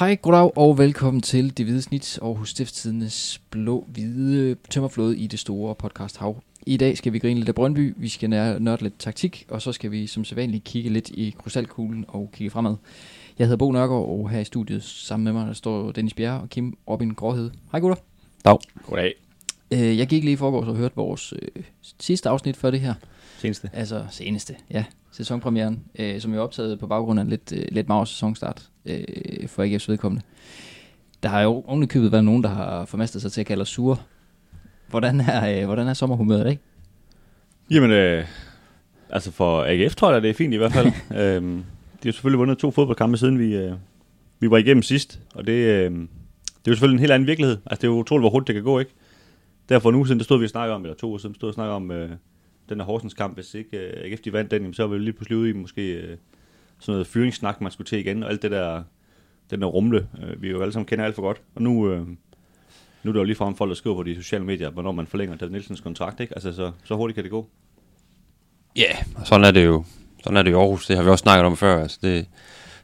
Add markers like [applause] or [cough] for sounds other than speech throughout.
Hej, goddag og velkommen til Det Hvide Snit og Stiftstidenes blå-hvide tømmerflåde i det store podcast hav. I dag skal vi grine lidt af Brøndby, vi skal nørde lidt taktik, og så skal vi som sædvanligt kigge lidt i krystalkuglen og kigge fremad. Jeg hedder Bo Nørgaard, og her i studiet sammen med mig der står Dennis Bjerre og Kim Robin Gråhed. Hej gutter. Dag. Goddag. Øh, jeg gik lige i forgårs og hørte vores øh, sidste afsnit før det her. Seneste. Altså seneste, ja. Sæsonpremieren, øh, som er optaget på baggrund af en lidt, øh, lidt mager sæsonstart øh, for AGF's vedkommende. Der har jo ovenikøbet været nogen, der har formastet sig til at kalde os sure. Hvordan er, øh, hvordan er sommerhumøret, ikke? Jamen, øh, altså for AGF tror jeg, det er fint i hvert fald. [laughs] øhm, de har selvfølgelig vundet to fodboldkampe, siden vi, øh, vi var igennem sidst. Og det, øh, det er jo selvfølgelig en helt anden virkelighed. Altså, det er jo utroligt, hvor hurtigt det kan gå, ikke? Derfor en uge siden, der stod vi og snakkede om, eller to uger siden, stod og snakkede om øh, den der Horsens kamp. Hvis ikke øh, AGF de vandt den, jamen, så var vi lige pludselig ude i måske øh, sådan noget fyringssnak, man skulle til igen. Og alt det der, den der rumle, øh, vi jo alle sammen kender alt for godt. Og nu, øh, nu er der jo lige frem folk, der skriver på de sociale medier, hvornår man forlænger David Nielsens kontrakt, ikke? Altså, så, så hurtigt kan det gå. Ja, yeah, og sådan er det jo. Sådan er det i Aarhus. Det har vi også snakket om før. Altså, det,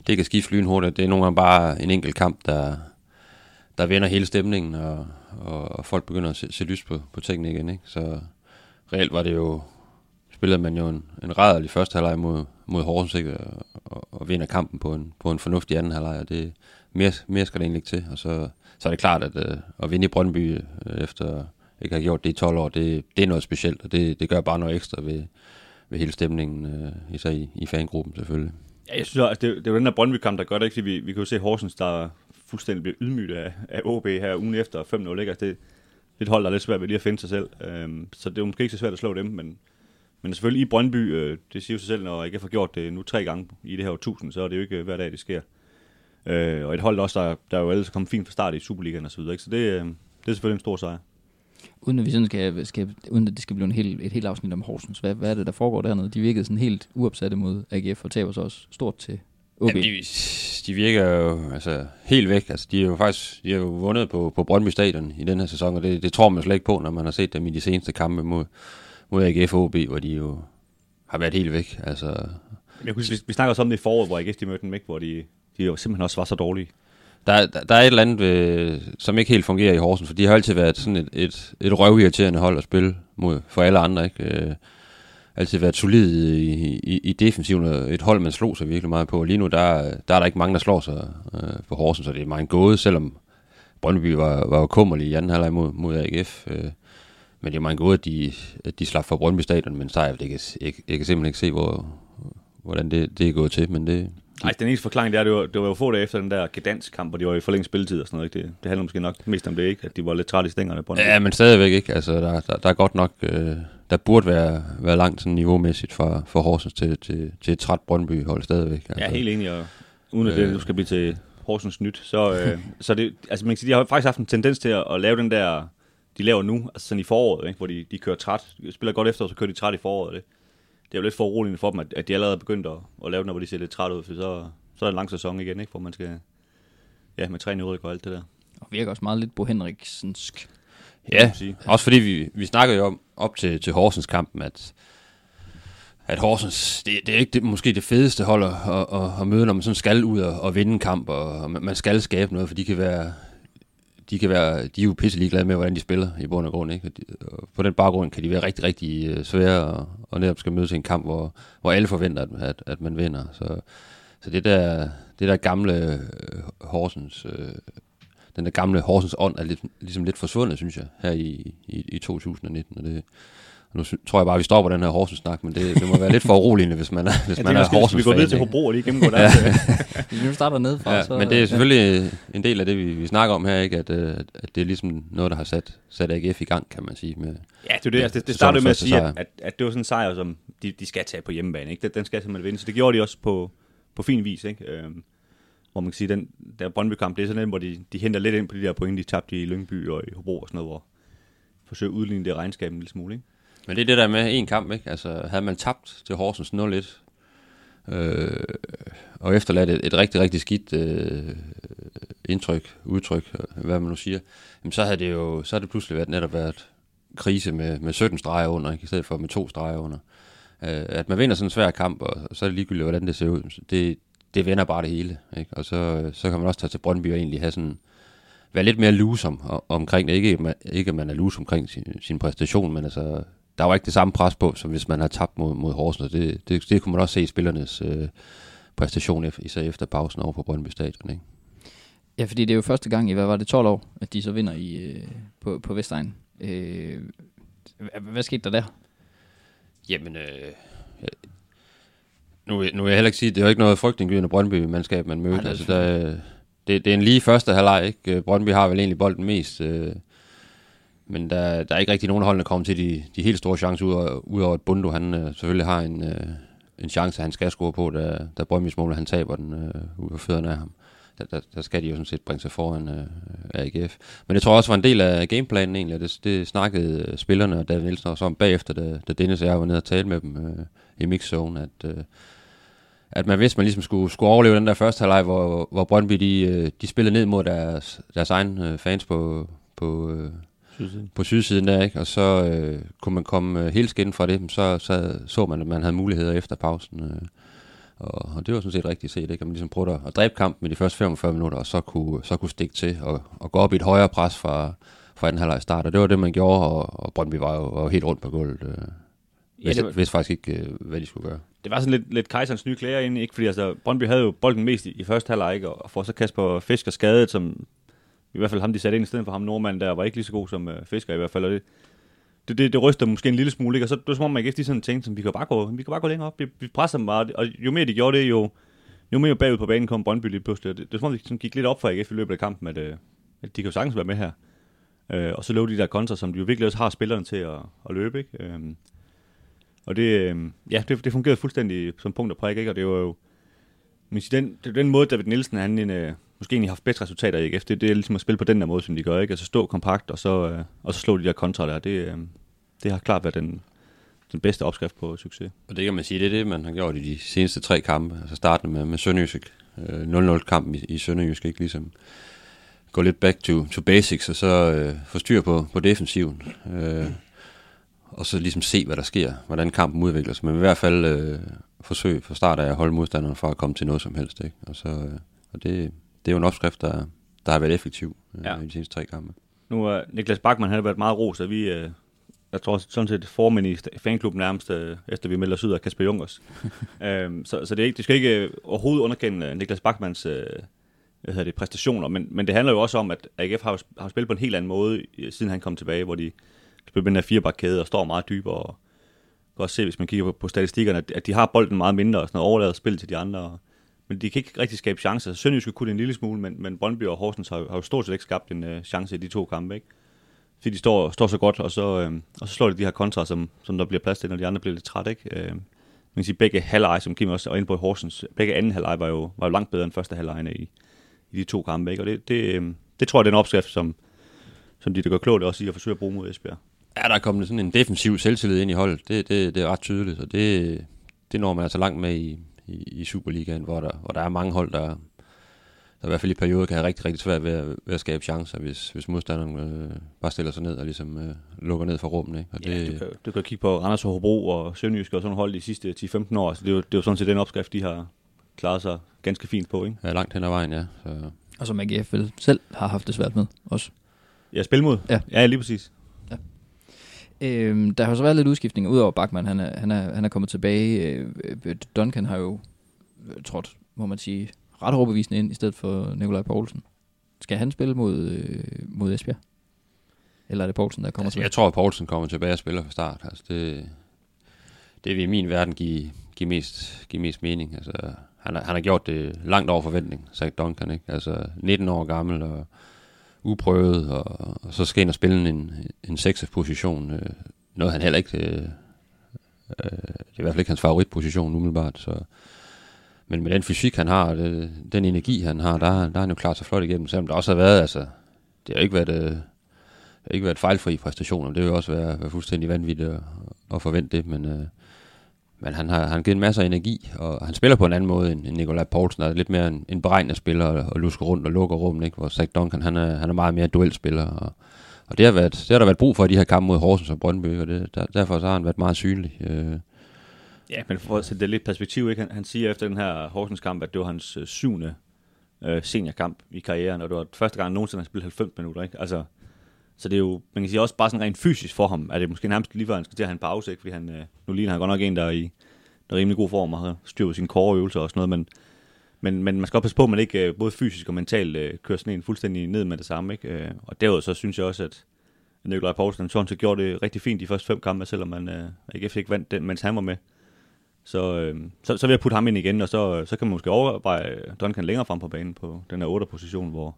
det kan skifte lynhurtigt. Det er nogle gange bare en enkelt kamp, der, der vender hele stemningen, og, og, og folk begynder at se, se lys på, på tingene igen. Ikke? Så reelt var det jo, spillede man jo en, en rædderlig første halvleg mod, mod Horsens, ikke? Og, og, og vinder kampen på en, på en fornuftig anden halvleg, og det, mere, mere skal det egentlig ikke til. Og så, så er det klart, at øh, at vinde i Brøndby øh, efter ikke har gjort det i 12 år, det, det er noget specielt, og det, det gør bare noget ekstra ved, ved hele stemningen, øh, især i, i fangruppen selvfølgelig. Ja, jeg synes også, altså, det, det var den der Brøndby-kamp, der gør det, ikke? Vi, vi kan jo se Horsens, der fuldstændig bliver ydmygt af, af OB her ugen efter 5-0, ikke? Altså, det, det holder hold, der er lidt svært ved lige at finde sig selv. Øhm, så det er jo måske ikke så svært at slå dem, men, men selvfølgelig i Brøndby, øh, det siger jo sig selv, når jeg ikke har gjort det nu tre gange i det her 1000, så er det jo ikke hver dag, det sker. Øh, og et hold også, der, der er jo ellers kommet fint fra start i Superligaen og så videre, ikke? Så det, øh, det er selvfølgelig en stor sejr. Uden at, vi sådan skal, skal, uden at det skal blive en hel, et helt afsnit om Horsens, hvad, hvad er det, der foregår dernede? De virkede sådan helt uopsatte mod AGF og taber så også stort til OB. Jamen, de, de virker jo altså, helt væk. Altså, de er jo faktisk de har jo vundet på, på Brøndby Stadion i den her sæson, og det, det tror man slet ikke på, når man har set dem i de seneste kampe mod, mod AGF og OB, hvor de jo har været helt væk. Altså, jeg kunne, vi, vi snakker også om det i foråret, hvor AGF de mødte dem, ikke? hvor de, de jo simpelthen også var så dårlige. Der, der, der er et eller andet, ved, som ikke helt fungerer i Horsens, for de har altid været sådan et, et, et røvirriterende hold at spille mod for alle andre. Ikke? Øh, altid været solid i, i, i defensiven, og et hold, man slog sig virkelig meget på. Lige nu, der, der er der ikke mange, der slår sig øh, på Horsens, så det er meget gåde, selvom Brøndby var, var jo kummerlig i anden halvleg mod, mod AGF. Øh, men det er meget gåde, at de, at de slap fra Brøndby Stadion, men sejr, det kan, jeg, jeg kan simpelthen ikke se, hvor, hvordan det, det er gået til, men det, Nej, den eneste forklaring, det er, det var, det var jo få dage efter den der Gdansk-kamp, hvor de var i forlænget spilletid og sådan noget. Ikke? Det, det handler måske nok mest om det, ikke? At de var lidt trætte i stængerne. På ja, men stadigvæk ikke. Altså, der, der, der er godt nok... Øh, der burde være, være langt sådan niveaumæssigt fra, fra Horsens til, til, til et træt Brøndby-hold stadigvæk. Altså. Ja, helt enig. Og uden at det nu skal blive til Horsens nyt, så, øh, så det, altså man kan sige, de har faktisk haft en tendens til at, at lave den der, de laver nu, altså sådan i foråret, ikke? hvor de, de kører træt, de spiller godt efter, og så kører de træt i foråret. Det, det er jo lidt for uroligende for dem, at, at de allerede er begyndt at, at lave den, hvor de ser lidt træt ud, for så, så er det en lang sæson igen, ikke? hvor man skal ja, med træning og alt det der. Og virker også meget lidt Bo Henriksensk. Ja, også fordi vi, vi snakkede jo om op til, til Horsens kampen, at, at Horsens, det, det er ikke det, måske det fedeste hold at, at, at, at møde, når man sådan skal ud og, og vinde en kamp, og man skal skabe noget, for de kan være, de kan være, de er jo pisse ligeglade med, hvordan de spiller i bund og grund, ikke? Og, de, og på den baggrund kan de være rigtig, rigtig øh, svære, og, og netop skal møde i en kamp, hvor, hvor alle forventer, at, at, at man vinder, så så det der, det der gamle øh, Horsens, øh, den der gamle Horsens ånd er lidt, ligesom lidt forsvundet, synes jeg, her i, i, i 2019. Og det, nu tror jeg bare, at vi stopper den her Horsens-snak, men det, det må være lidt for uroligende, hvis man er, hvis ja, man er Horsens-fan. Vi går ned til Hobro og lige gennemgår der. ja. [laughs] nu starter ned fra. Ja, så, men det er selvfølgelig ja. en del af det, vi, vi snakker om her, ikke? At, at, at det er ligesom noget, der har sat, sat AGF i gang, kan man sige. Med, ja, det er det. Altså, det, det startede med at sige, at, at, at det var sådan en sejr, som de, de skal tage på hjemmebane. Ikke? Den, den skal simpelthen vinde, så det gjorde de også på, på fin vis, ikke? Øhm, hvor man kan sige, den der Brøndby-kamp, det er sådan en, hvor de, de henter lidt ind på de der point, de tabte i Lyngby og i Hobro og sådan noget, hvor forsøger at udligne det regnskab en lille smule, ikke? Men det er det der med en kamp, ikke? Altså, havde man tabt til Horsens 0-1, øh, og efterladt et, et rigtig, rigtig skidt øh, indtryk, udtryk, hvad man nu siger, jamen så havde det jo, så havde det pludselig været, netop været krise med, med 17 streger under, ikke? i stedet for med to streger under. Øh, at man vinder sådan en svær kamp, og så er det ligegyldigt, hvordan det ser ud. Det, det vender bare det hele. Ikke? Og så, så kan man også tage til Brøndby og egentlig have sådan, være lidt mere loose om, omkring det. Ikke, ikke at man er loose omkring sin, sin præstation, men altså, der var ikke det samme pres på, som hvis man har tabt mod, mod Horsens. Det, det, det kunne man også se i spillernes øh, præstation, især efter pausen over på Brøndby Stadion. Ikke? Ja, fordi det er jo første gang i, hvad var det, 12 år, at de så vinder i, øh, på, på Vestegn. Øh, hvad skete der der? Jamen, øh, nu, nu vil jeg heller ikke sige, det er jo ikke noget frygtindgydende Brøndby-mandskab, man mødte. altså, der, det, det er en lige første halvleg, ikke? Brøndby har vel egentlig bolden mest, øh, men der, der er ikke rigtig nogen holdene kommer til de, de helt store chancer, udover at Bundo, han øh, selvfølgelig har en, øh, en chance, han skal score på, da, da Brøndby's mål, han taber den øh, ud af fødderne af ham. Der, der, der skal de jo sådan set bringe sig foran øh, AGF. Men det tror også var en del af gameplanen egentlig, det, det snakkede øh, spillerne og David Nielsen også om bagefter, da, da Dennis og jeg var nede og tale med dem øh, i mixzone, at, øh, at man vidste, man ligesom skulle, skulle overleve den der første halvleg, hvor, hvor Brøndby de, øh, de spillede ned mod deres, deres egen øh, fans på, på, øh, sydsiden. på sydsiden der, ikke? og så øh, kunne man komme øh, helt skidt fra det, så, så så man, at man havde muligheder efter pausen. Øh, og, og det var sådan set rigtigt set, ikke? at man ligesom prøvede at, at dræbe kampen i de første 45 minutter, og så kunne, så kunne stikke til og, og gå op i et højere pres fra, fra den halvleg start, og det var det, man gjorde, og, og Brøndby var jo var helt rundt på gulvet. Øh, ja, vidste, var... vidste faktisk ikke, øh, hvad de skulle gøre. Det var sådan lidt, lidt kejserens nye klæder inde, ikke? fordi altså, Brøndby havde jo bolden mest i, i første halvleg, ikke? og får så Kasper Fisker skadet, som i hvert fald ham, de satte ind i stedet for ham, nordmanden der, var ikke lige så god som øh, Fisker i hvert fald, og det, det, det, det ryster måske en lille smule, ikke? og så det var som om, man ikke sådan tænkte, som, vi kan bare gå, vi kan bare gå længere op, vi, vi presser dem bare, og jo mere de gjorde det, jo, jo mere bagud på banen kom Brøndby lige pludselig. Det, det var som om, det gik lidt op for AGF i løbet af kampen, at, øh, at de kan jo sagtens være med her. øh, og så lå de der kontra, som de jo virkelig også har spillerne til at, at løbe, ikke? Øh, og det, øh, ja, det, det fungerede fuldstændig som punkt og prik, ikke? Og det var jo, men den, den måde, David Nielsen, han, øh, måske egentlig haft bedre resultater i AGF. Det, det er ligesom at spille på den der måde, som de gør. Ikke? Altså stå kompakt, og så, øh, og så slå de der kontra der. Det, øh, det har klart været den, den bedste opskrift på succes. Og det kan man sige, det er det, man har gjort i de seneste tre kampe. Altså startende med, med Sønderjysk. Øh, 0-0-kampen i, i Sønderjysk, ikke ligesom gå lidt back to, to basics, og så øh, få styr på, på defensiven. Øh, og så ligesom se, hvad der sker, hvordan kampen udvikler sig. Men i hvert fald øh, forsøg fra start af at holde modstanderen fra at komme til noget som helst. Ikke? Og, så, øh, og det, det er jo en opskrift, der, der har været effektiv øh, ja. i de seneste tre kampe. Nu er Niklas Bachmann har været meget ros, at vi, øh, jeg tror sådan set formænd i fanklubben nærmest, øh, efter vi melder os ud af Kasper Jungers. [laughs] øhm, så, så det, er ikke, det skal ikke øh, overhovedet underkende øh, Niklas Bachmanns øh, hvad hedder det, præstationer, men, men det handler jo også om, at AGF har, har spillet på en helt anden måde, siden han kom tilbage, hvor de spiller med den her firebakkæde og står meget dybere. Og kan også se, hvis man kigger på, på statistikkerne, at, at de har bolden meget mindre og sådan noget, overladet spil til de andre. Og, men de kan ikke rigtig skabe chancer. Sønderjyske kunne det en lille smule, men, men Brøndby og Horsens har, har jo stort set ikke skabt en øh, chance i de to kampe, ikke? Fordi de står, står så godt, og så, øh, og så slår de de her kontra, som, som der bliver plads til, når de andre bliver lidt trætte, ikke? Øh, man kan sige, begge halvleje, som Kim også var inde på Horsens, begge anden halvleje var jo, var jo langt bedre end første halvlejene i, i de to kampe, ikke? Og det, det, øh, det tror jeg, det er en opskrift, som, som de, der gør klogt også i at forsøge at bruge mod Esbjerg. Ja, der er kommet sådan en defensiv selvtillid ind i holdet. Det, det, det er ret tydeligt, og det, det når man altså langt med i, i, i Superligaen, hvor der, hvor der er mange hold, der, der i hvert fald i perioder kan have rigtig, rigtig svært ved at, ved at skabe chancer, hvis, hvis modstanderen øh, bare stiller sig ned og ligesom øh, lukker ned fra rummet. Ikke? Og ja, det, du, kan, du kan kigge på Randers og Hobro og Sønderjysk og sådan hold de sidste 10-15 år. Så det er, jo, det er jo sådan set den opskrift, de har klaret sig ganske fint på. Ikke? Ja, langt hen ad vejen, ja. Så. Og som AGF selv har haft det svært med også. Ja, spil mod. Ja. ja, lige præcis. Øhm, der har så været lidt udskiftning, udover Bachmann, han er, han er, han er kommet tilbage. Øh, Duncan har jo øh, trådt, må man sige, ret overbevisende ind, i stedet for Nikolaj Poulsen. Skal han spille mod, øh, mod Esbjerg? Eller er det Poulsen, der kommer altså, tilbage? Jeg tror, at Poulsen kommer tilbage og spiller fra start. Altså, det, det vil i min verden give, give, mest, give mest mening. Altså, han, har, han har gjort det langt over forventning, Zach Duncan. Ikke? Altså 19 år gammel og uprøvet, og, og så skal ind og spille en, en position. Øh, noget han heller ikke... Øh, øh, det er i hvert fald ikke hans favoritposition umiddelbart, så... Men med den fysik, han har, det, den energi, han har, der, der er han jo klart så flot igennem, selvom der også har været, altså, det har ikke været, øh, det har ikke været fejlfri præstationer, det vil også være, være fuldstændig vanvittigt at, at forvente det, men, øh, men han har, han har givet masser af energi, og han spiller på en anden måde end, end Nikolaj Poulsen, der er lidt mere en, en beregnet spiller, og, og lusker rundt og lukker rummet, ikke? hvor Zach Duncan, han er, han er meget mere duelspiller, og, og det har, været, det har der været brug for i de her kampe mod Horsens og Brøndby, og det, der, derfor så har han været meget synlig. Øh, Ja, men for at sætte det lidt perspektiv, ikke? Han, han siger efter den her Horsens kamp, at det var hans øh, syvende øh, seniorkamp i karrieren, og det var første gang nogensinde, han spillede 90 minutter. Ikke? Altså, så det er jo, man kan sige også bare sådan rent fysisk for ham, at det måske nærmest lige før han skal til at have en pause, ikke? fordi han, øh, nu ligner han godt nok en, der er i der er rimelig god form og har styr på sine øvelser og sådan noget, men, men, men man skal også passe på, at man ikke øh, både fysisk og mentalt øh, kører sådan en fuldstændig ned med det samme. Ikke? Øh, og derudover så synes jeg også, at Nikolaj Poulsen sådan set gjorde det rigtig fint de første fem kampe, selvom man øh, ikke fik vandt den, mens han var med. Så, øh, så, så vil jeg putte ham ind igen, og så, så kan man måske overveje Duncan længere frem på banen på den her 8. position, hvor,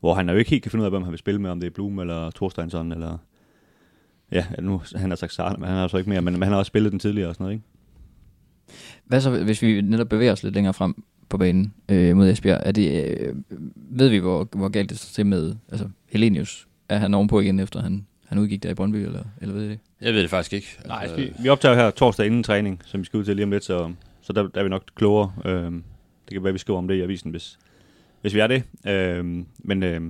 hvor han jo ikke helt kan finde ud af, hvem han vil spille med, om det er Blum eller Thorsteinsson, eller ja, nu han har sagt Sarne, men han har altså ikke mere, men, men han har også spillet den tidligere og sådan noget, ikke? Hvad så, hvis vi netop bevæger os lidt længere frem på banen øh, mod Esbjerg? Er det, øh, ved vi, hvor, hvor galt det står til med altså, Helenius? Er han ovenpå igen, efter han, han udgik der i Brøndby, eller, eller ved I det? Jeg ved det faktisk ikke. Nej, altså, vi, vi optager her torsdag inden træning, som vi skal ud til lige om lidt, så, så der, der er vi nok klogere. Øh, det kan være, vi skriver om det i avisen, hvis, hvis vi er det. Øh, men, øh,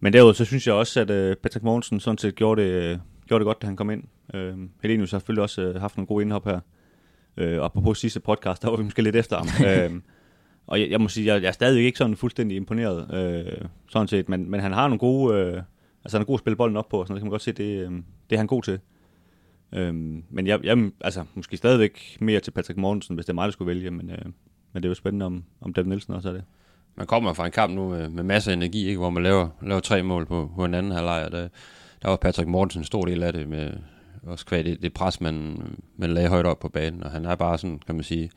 men derudover, så synes jeg også, at øh, Patrick Mogensen sådan set gjorde det, øh, gjorde det godt, da han kom ind. Øh, Helenius har selvfølgelig også øh, haft nogle gode indhop her. Øh, og på sidste podcast, der var vi måske lidt efter ham. [laughs] øh, og jeg, jeg må sige, jeg, jeg er stadig ikke sådan fuldstændig imponeret, øh, sådan set, men, men han har nogle gode, øh, altså han er god at spille bolden op på, og sådan noget, kan man godt se, det, øh, det er han god til. Øh, men jeg, jeg, altså måske stadigvæk mere til Patrick Mortensen, hvis det er mig, der skulle vælge, men, øh, men det er jo spændende, om, om David Nielsen også er det. Man kommer fra en kamp nu med, med masser af energi, ikke, hvor man laver, laver tre mål på, på en anden halvleg, og der, der var Patrick Mortensen en stor del af det med, også kvad det, det pres, man, man lagde højt op på banen, og han er bare sådan, kan man sige,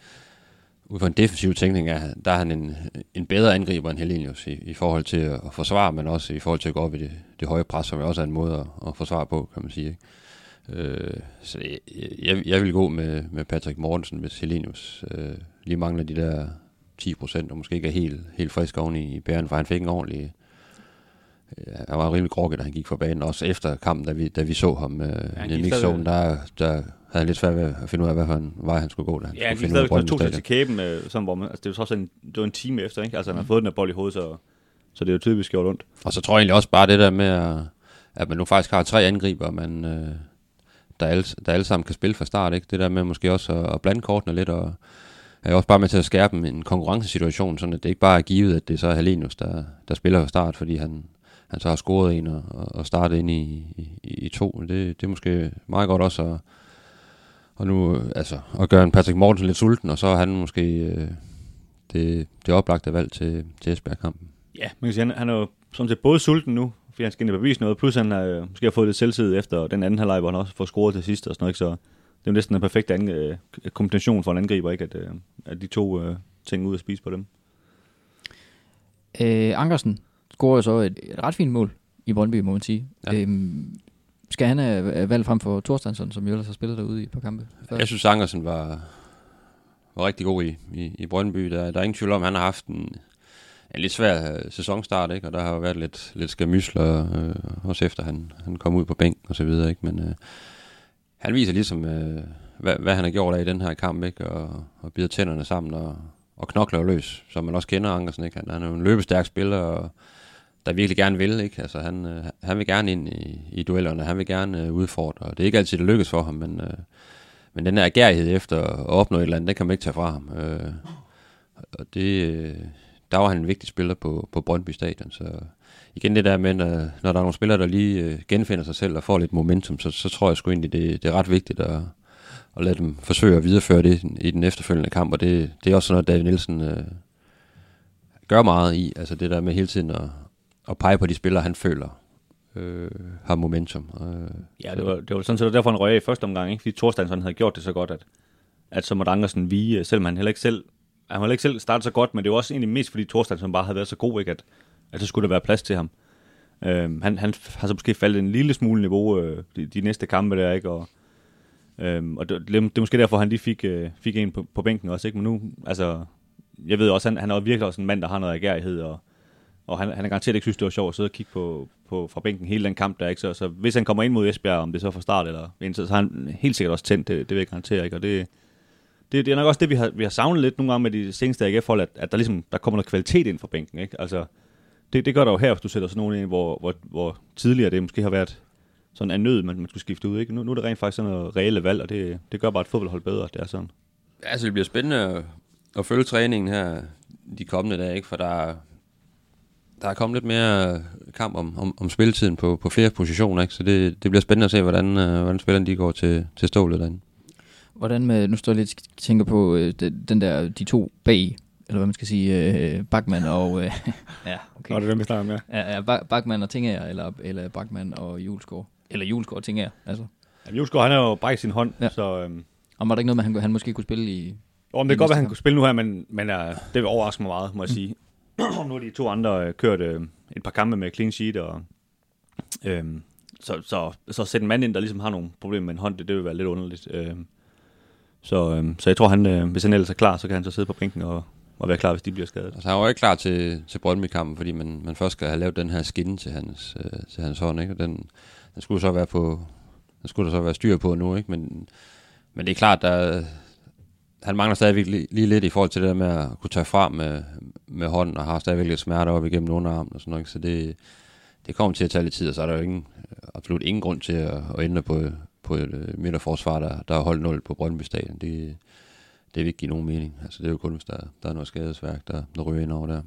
ud fra en defensiv tænkning, er, der er han en, en bedre angriber end Helenius i, i forhold til at forsvare, men også i forhold til at gå op i det, det høje pres, som også er en måde at, at forsvare på, kan man sige. Ikke? Øh, så jeg, jeg, jeg vil gå med, med Patrick Mortensen, hvis Helenius øh, lige mangler de der 10 procent, og måske ikke er helt, helt frisk oven i, bæren, for han fik en ordentlig han var rimelig grogget, da han gik for banen, også efter kampen, da vi, da vi så ham øh, ja, i mixzone, der, der havde han lidt svært ved at finde ud af, hvad han, vej han skulle gå. Da han ja, han gik stadigvæk to til kæben, øh, sådan, hvor man, altså, det var også en, det var en time efter, ikke? Altså, han har mm. fået den her bold i hovedet, så, så det er jo tydeligvis gjort ondt. Og så tror jeg egentlig også bare det der med, at, at man nu faktisk har tre angriber, man, øh, der, alle, der alle sammen kan spille fra start, ikke? Det der med måske også at, at blande kortene lidt, og er også bare med til at skærpe en konkurrencesituation, sådan at det ikke bare er givet, at det så er der, der spiller fra start, fordi han, han så har scoret en og, og startet ind i, i, i to. Det, det er måske meget godt også at, og nu, altså, at gøre en Patrick Mortensen lidt sulten, og så er han måske øh, det, det oplagte valg til, til Esbjerg-kampen. Ja, man kan sige, han, han er jo som set både sulten nu, fordi han skal ind og bevise noget, plus han har, øh, måske har fået lidt selvtid efter den anden halvleg, hvor han også får scoret til sidst og sådan noget, ikke? så det er jo næsten en perfekt an, øh, kombination for en angriber, ikke? At, øh, at de to øh, ting ud at spise på dem. Øh, Ankersen, scorer så et, et ret fint mål i Brøndby, må man sige. Ja. Øhm, skal han have valgt frem for Thorstensson, som jo ellers har spillet derude i et par kampe? Før? Jeg synes, Angersen var, var rigtig god i, i, i Brøndby. Der, der er ingen tvivl om, at han har haft en, en lidt svær øh, sæsonstart, ikke? og der har jo været lidt, lidt skamysler, øh, også efter han, han kom ud på bænk og så videre. Ikke? Men øh, han viser ligesom, øh, hvad, hvad han har gjort af i den her kamp, ikke? Og, og bider tænderne sammen og, og knokler løs, som man også kender Ankersen. Ikke? Han, han er jo en løbestærk spiller, og der virkelig gerne vil. Ikke? Altså, han, øh, han vil gerne ind i, i duellerne, han vil gerne øh, udfordre. Det er ikke altid, det lykkes for ham, men, øh, men den her agerighed efter at opnå et eller andet, den kan man ikke tage fra ham. Øh, og det, øh, der var han en vigtig spiller på, på Brøndby Stadion, så igen det der med, når, når der er nogle spillere, der lige øh, genfinder sig selv og får lidt momentum, så, så tror jeg sgu egentlig, det, det er ret vigtigt at, at lade dem forsøge at videreføre det i den efterfølgende kamp, og det, det er også sådan noget, David Nielsen øh, gør meget i, altså det der med hele tiden at, at pege på de spillere, han føler øh, har momentum. Øh, ja, det var, det var sådan set derfor, han røg i første omgang, ikke? fordi Thorstensson havde gjort det så godt, at, at så måtte Andersen vige, øh, selvom han heller ikke selv han var ikke selv startet så godt, men det var også egentlig mest, fordi Thorstensson bare havde været så god, ikke? At, at så skulle der være plads til ham. Øh, han, han har så måske faldet en lille smule niveau øh, de, de, næste kampe der, ikke? Og, øh, og det, det, er måske derfor, han lige fik, øh, fik en på, på bænken også, ikke? Men nu, altså, jeg ved også, han, han er virkelig også en mand, der har noget agerighed, og, og han, han er garanteret ikke synes, det var sjovt at sidde og kigge på, på, fra bænken hele den kamp der, ikke? Så, så hvis han kommer ind mod Esbjerg, om det så fra start eller ind, så, så har han helt sikkert også tændt, det, det vil jeg garantere, ikke? Og det, det, det er nok også det, vi har, vi har savnet lidt nogle gange med de seneste AGF-hold, at, at der ligesom der kommer noget kvalitet ind fra bænken, ikke? Altså, det, det gør der jo her, hvis du sætter sådan nogen ind, hvor, hvor, hvor tidligere det måske har været sådan en nød, man, man skulle skifte ud. Ikke? Nu, nu er det rent faktisk sådan noget reelle valg, og det, det gør bare et fodboldhold bedre, det er sådan. Ja, altså det bliver spændende at, at følge træningen her de kommende dage, ikke? for der, der er kommet lidt mere kamp om, om, om spilletiden på, på flere positioner, ikke? så det, det bliver spændende at se, hvordan, øh, hvordan spillerne de går til, til stålet derinde. Hvordan med, nu står jeg lidt og tænker på øh, den, der, de to bag, eller hvad man skal sige, øh, Bachmann og... Øh, [laughs] ja, okay. Nå, det er dem, vi snakker med. Ja, ja, Ba- Bachmann og Tingager, eller, eller Bachmann og Julesgaard. Eller Julesgaard og Tingager, altså. Jamen, Julesgaard, han har jo brækket sin hånd, Ja. så... Øhm, Og var der ikke noget med, at han, han måske kunne spille i... om det I kan godt næste han kunne spille nu her, men, men uh, det vil overraske mig meget, må jeg sige. [clears throat] nu har de to andre øh, kørt øh, et par kampe med clean sheet, og øhm, så, så, så sætte en mand ind, der ligesom har nogle problemer med en hånd, det, det vil være lidt underligt. Øhm, så, øh, så jeg tror, han, øh, hvis han ellers er klar, så kan han så sidde på bænken og, og være klar, hvis de bliver skadet. Altså han var ikke klar til, til Brøndby-kampen, fordi man, man først skal have lavet den her skinne til hans, øh, til hans hånd, ikke? Og den, den skulle så være på, den skulle der så være styr på nu, ikke? Men, men det er klart, der, han mangler stadigvæk lige, lige lidt i forhold til det der med at kunne tage frem med, med hånden, og har stadigvæk lidt smerte op igennem underarmen og sådan noget, ikke? så det, det kommer til at tage lidt tid, og så er der jo ingen, absolut ingen grund til at, at ændre på, på et øh, midterforsvar, der, der er holdt 0 på Brøndby Stadion. Det, det vil ikke give nogen mening. Altså, det er jo kun, hvis der, der er noget skadesværk, der, der ryger ind over der.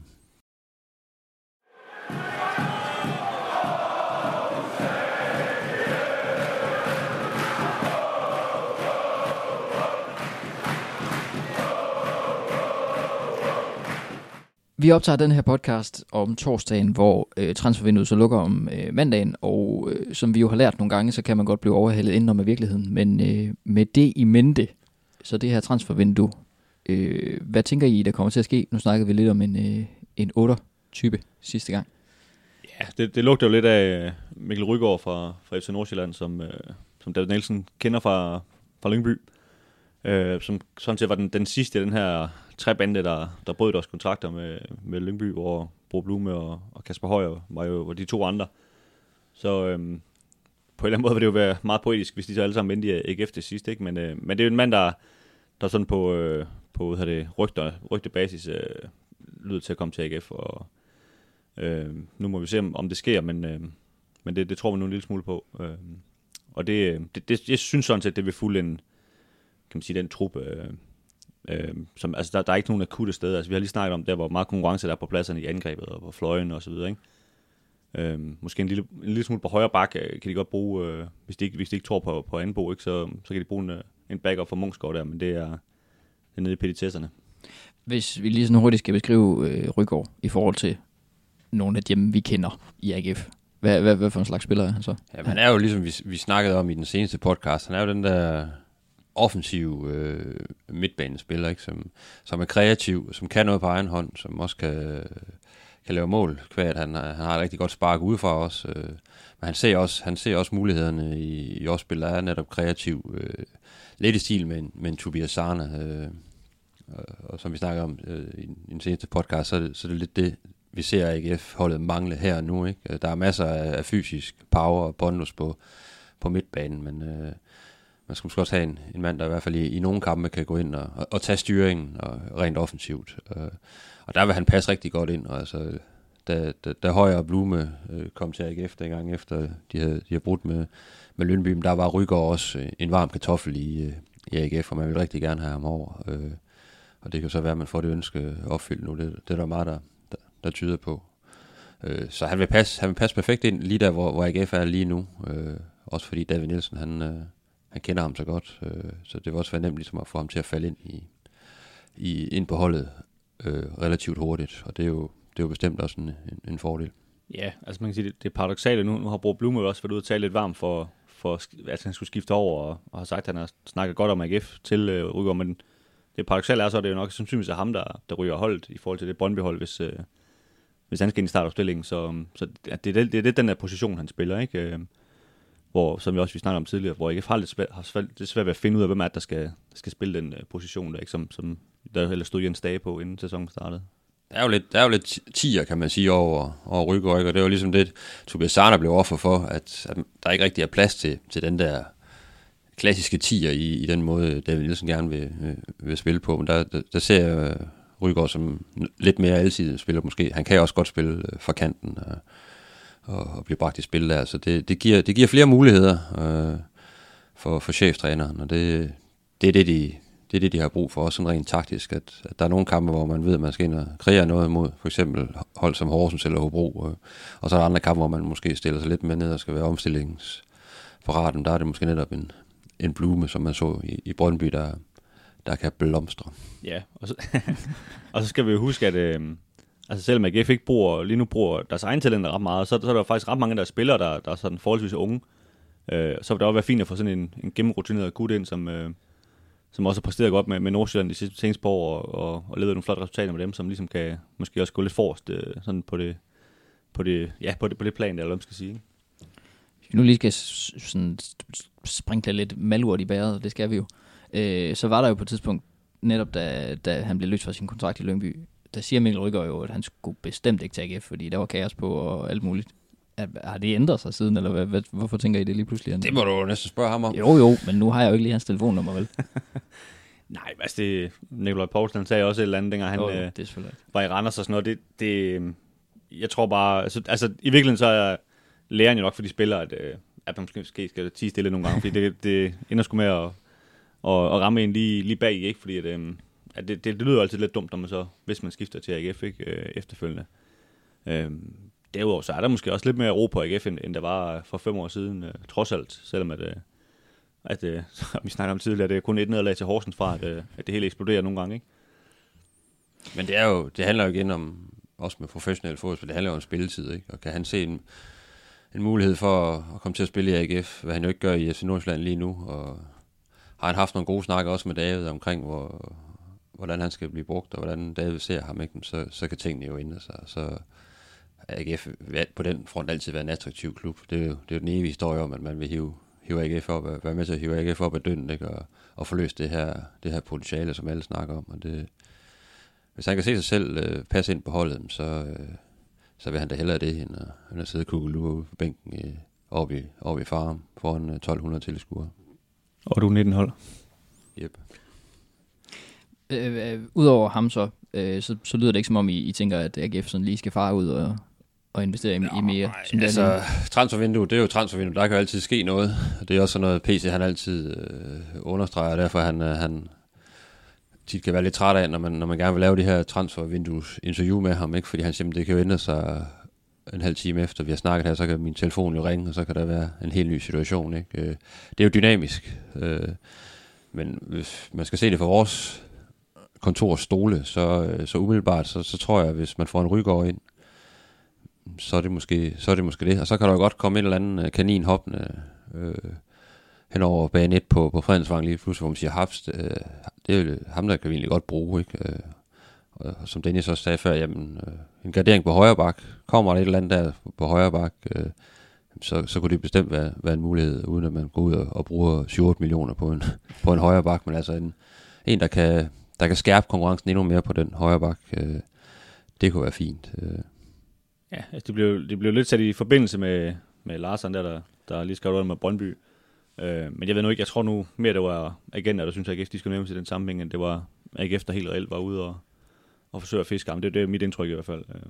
Vi optager den her podcast om torsdagen, hvor øh, transfervinduet så lukker om øh, mandagen, og øh, som vi jo har lært nogle gange, så kan man godt blive overhalet indenom af virkeligheden. Men øh, med det i mente, så det her transfervindue, øh, hvad tænker I, der kommer til at ske? Nu snakkede vi lidt om en, øh, en 8-type sidste gang. Ja, det, det lugter jo lidt af øh, Mikkel Rygaard fra, fra FC Nordsjælland, som, øh, som David Nielsen kender fra, fra Lyngby. Øh, som sådan set var den, den sidste af den her tre bande, der, der brød deres kontrakter med, med Lyngby, hvor Bro Blume og, og Kasper Højer var jo var de to andre. Så øhm, på en eller anden måde vil det jo være meget poetisk, hvis de så alle sammen vendte i øh, AGF til sidst. Ikke? Men, øh, men det er jo en mand, der, der sådan på, øh, på hvad hedder det, rygter, rygtebasis øh, lyder til at komme til AGF. Og, øh, nu må vi se, om, det sker, men, øh, men det, det tror vi nu en lille smule på. Øh, og det, øh, det, det, jeg synes sådan set, det vil fulde en, kan man sige, den trup, øh, øh, som, altså der, der er ikke nogen akutte steder. Altså vi har lige snakket om der, hvor meget konkurrence der er på pladserne i angrebet og på fløjen og så videre, ikke? Øh, måske en lille, en lille smule på højre bak øh, kan de godt bruge, øh, hvis, de ikke, hvis de ikke tror på, på Anbo, ikke? Så, så kan de bruge en, øh, en backup for Munchsgaard der, men det er, det er nede i petitesserne. Hvis vi lige sådan hurtigt skal beskrive øh, Rygaard i forhold til nogle af dem, vi kender i AGF. Hvad, hvad, hvad for en slags spiller er han så? Ja, men han er jo ligesom vi, vi snakkede om i den seneste podcast, han er jo den der offensiv øh, midtbanespiller, ikke? Som, som er kreativ, som kan noget på egen hånd, som også kan, kan lave mål, kvad at han, han har et rigtig godt spark udefra også. Øh, men han ser også, han ser også mulighederne i, i også der er netop kreativ. Øh, lidt i stil med en, med en Tobias Sarna. Øh, og, og som vi snakker om øh, i, i den seneste podcast, så er, det, så er det lidt det, vi ser AGF-holdet mangle her og nu. Ikke? Der er masser af, af fysisk power og bondus på, på midtbanen, men øh, man skal måske også have en, en mand, der i hvert fald i, i nogle kampe kan gå ind og, og, og tage styringen og rent offensivt. Øh, og der vil han passe rigtig godt ind. Og altså, da, da, da Højer og Blume øh, kom til AGF dengang efter, de havde, de havde brudt med, med Lønby, men der var Rygaard også øh, en varm kartoffel i, øh, i AGF, og man vil rigtig gerne have ham over. Øh, og det kan så være, at man får det ønske opfyldt nu. Det, det er der meget, der, der, der tyder på. Øh, så han vil, passe, han vil passe perfekt ind lige der, hvor, hvor AGF er lige nu. Øh, også fordi David Nielsen, han, øh, han kender ham så godt. Øh, så det var også være nemt ligesom at få ham til at falde ind, i, i, ind på holdet øh, relativt hurtigt. Og det er jo, det er jo bestemt også en, en, en fordel. Ja, altså man kan sige, det, det er paradoxalt. Nu, nu har Bro Blume også været ude og tale lidt varmt for, for at altså han skulle skifte over, og, og har sagt, at han har snakket godt om AGF til øh, Rygaard, men det paradoxale er så, at det er jo nok sandsynligvis er ham, der, der ryger holdet i forhold til det Brøndby-hold, hvis, øh, hvis han skal ind i startopstillingen. Så, så det, er, det, det er lidt den der position, han spiller, ikke? Øh, hvor, som vi også vi snakkede om tidligere, hvor AGF har lidt svært, har svært, det er svært ved at finde ud af, hvem er det, der skal, skal spille den uh, position, der, ikke? Som, som der ellers stod Jens Dage på, inden sæsonen startede. Der er jo lidt, der er jo lidt tiger, kan man sige, over, over Rygaard, ikke? og det er jo ligesom det, Tobias Sarner blev offer for, at, at der ikke rigtig er plads til, til den der klassiske tiger i, i den måde, David Nielsen gerne vil, øh, vil spille på. Men der, der, der ser jeg Rygaard som lidt mere altid spiller måske. Han kan også godt spille øh, fra kanten, og, og, og blive bragt i spil der. Så det, det, giver, det giver flere muligheder øh, for, for cheftræneren, og det, det er det, de, det er det, de har brug for, også sådan rent taktisk, at, at der er nogle kampe, hvor man ved, at man skal ind og kreere noget imod, for eksempel hold som Horsens eller Hobro, og, og så er der andre kampe, hvor man måske stiller sig lidt mere ned og skal være omstillingsparat, der er det måske netop en, en blume, som man så i, i Brøndby, der, der kan blomstre. Ja, og så, [laughs] og så skal vi jo huske, at øh, altså selvom AGF ikke bruger, lige nu bruger deres egen talenter ret meget, så, så er der faktisk ret mange, der spillere, der, der er sådan forholdsvis unge. Øh, så vil det også være fint at få sådan en, en gennemrutineret gut ind, som, øh, som også har præsteret godt med, med Nordsjælland de sidste seneste par år, og, og, og levet nogle flotte resultater med dem, som ligesom kan måske også gå lidt forrest øh, sådan på det, på det, ja, på det, på det plan, eller hvad man skal sige. Ikke? nu lige skal sådan sprinkle lidt malurt i bæret, det skal vi jo, øh, så var der jo på et tidspunkt, netop da, da han blev løst fra sin kontrakt i Lyngby, der siger Mikkel Rykker jo, at han skulle bestemt ikke tage AGF, fordi der var kaos på og alt muligt. Har det ændret sig siden, eller hvad, hvad, hvorfor tænker I det lige pludselig? Det må du næsten spørge ham om. Jo, jo, men nu har jeg jo ikke lige hans telefonnummer, vel? [laughs] Nej, altså det, Nikolaj Poulsen han sagde også et eller andet, dengang han jo, øh, det er var i Randers og sådan noget. Det, det, jeg tror bare, altså, altså i virkeligheden så er læreren jo nok for de spillere, at, øh, at man måske skal tige stille nogle gange, fordi det, det ender sgu med at, at, at ramme en lige, lige bag, ikke? Fordi at, øh, at det, det, det lyder altid lidt dumt, når man så, hvis man skifter til AGF ikke, øh, efterfølgende. Øh, derudover så er der måske også lidt mere ro på AGF, end, end der var øh, for fem år siden, øh, trods alt, selvom at, øh, at øh, [laughs] som vi snakker om tidligere, det er kun et nederlag til Horsens fra, at, øh, at det hele eksploderer nogle gange, ikke? Men det, er jo, det handler jo igen om, også med professionel fodbold, det handler jo om spilletid, ikke? Og kan han se en, en mulighed for at, at komme til at spille i AGF, hvad han jo ikke gør i FC Nordsjælland lige nu, og har han haft nogle gode snakker også med David omkring, hvor, hvordan han skal blive brugt, og hvordan David ser ham, ikke? Så, så kan tingene jo ændre sig. Så AGF på den front altid være en attraktiv klub. Det er jo, det er jo den evige historie om, at man vil hive, hive AGF op, være med til at hive AGF op af dønden, ikke? Og, og forløse det her, det her potentiale, som alle snakker om. Og det, hvis han kan se sig selv øh, passe ind på holdet, så, øh, så vil han da hellere det, end at, end at sidde og kugle ude på bænken i, oppe, i, oppe i farm foran 1200 tilskuere. Og du er 19 hold. Yep. Øh, øh, Udover ham så, øh, så, så lyder det ikke som om, I, I tænker, at AGF sådan lige skal fare ud og, og investere i, Nå, i mere. Nej, som altså, transfervindue, det er jo transfervindue. Der kan jo altid ske noget. Det er også noget, PC han altid øh, understreger, derfor han, øh, han tit kan være lidt træt af, når man, når man gerne vil lave det her transfervindues interview med ham, ikke? fordi han siger, det kan jo ændre sig en halv time efter vi har snakket her, så kan min telefon jo ringe, og så kan der være en helt ny situation. Ikke? Øh, det er jo dynamisk, men hvis man skal se det fra vores kontorstole, så, øh, så umiddelbart, så, så tror jeg, at hvis man får en ryggård ind, så er, det måske, så er det måske det. Og så kan der jo godt komme en eller anden øh, kanin hoppende øh, hen over bane 1 på, på Fredensvang lige pludselig, hvor man siger, Hafst, øh, det er jo ham, der kan vi egentlig godt bruge, ikke? Øh, og, og som Dennis også sagde før, jamen, øh, en gardering på højre bak, kommer der et eller andet der på højre bak, øh, så, så kunne det bestemt være, være en mulighed, uden at man går ud og, og bruger 7-8 millioner på en, [laughs] på en højre bak, men altså en, en der, kan, der kan skærpe konkurrencen endnu mere på den højre bak, øh, det kunne være fint. Øh. Ja, altså det blev, det blev lidt sat i forbindelse med, med Larsen der, der, der lige skrev med Brøndby, Øh, men jeg ved nu ikke, jeg tror nu mere, det var agenter, der synes, at AGF de skulle nævnes i den sammenhæng, end det var AGF, der helt reelt var ude og, og forsøge at fiske ham. Det, det er mit indtryk i hvert fald. Øh.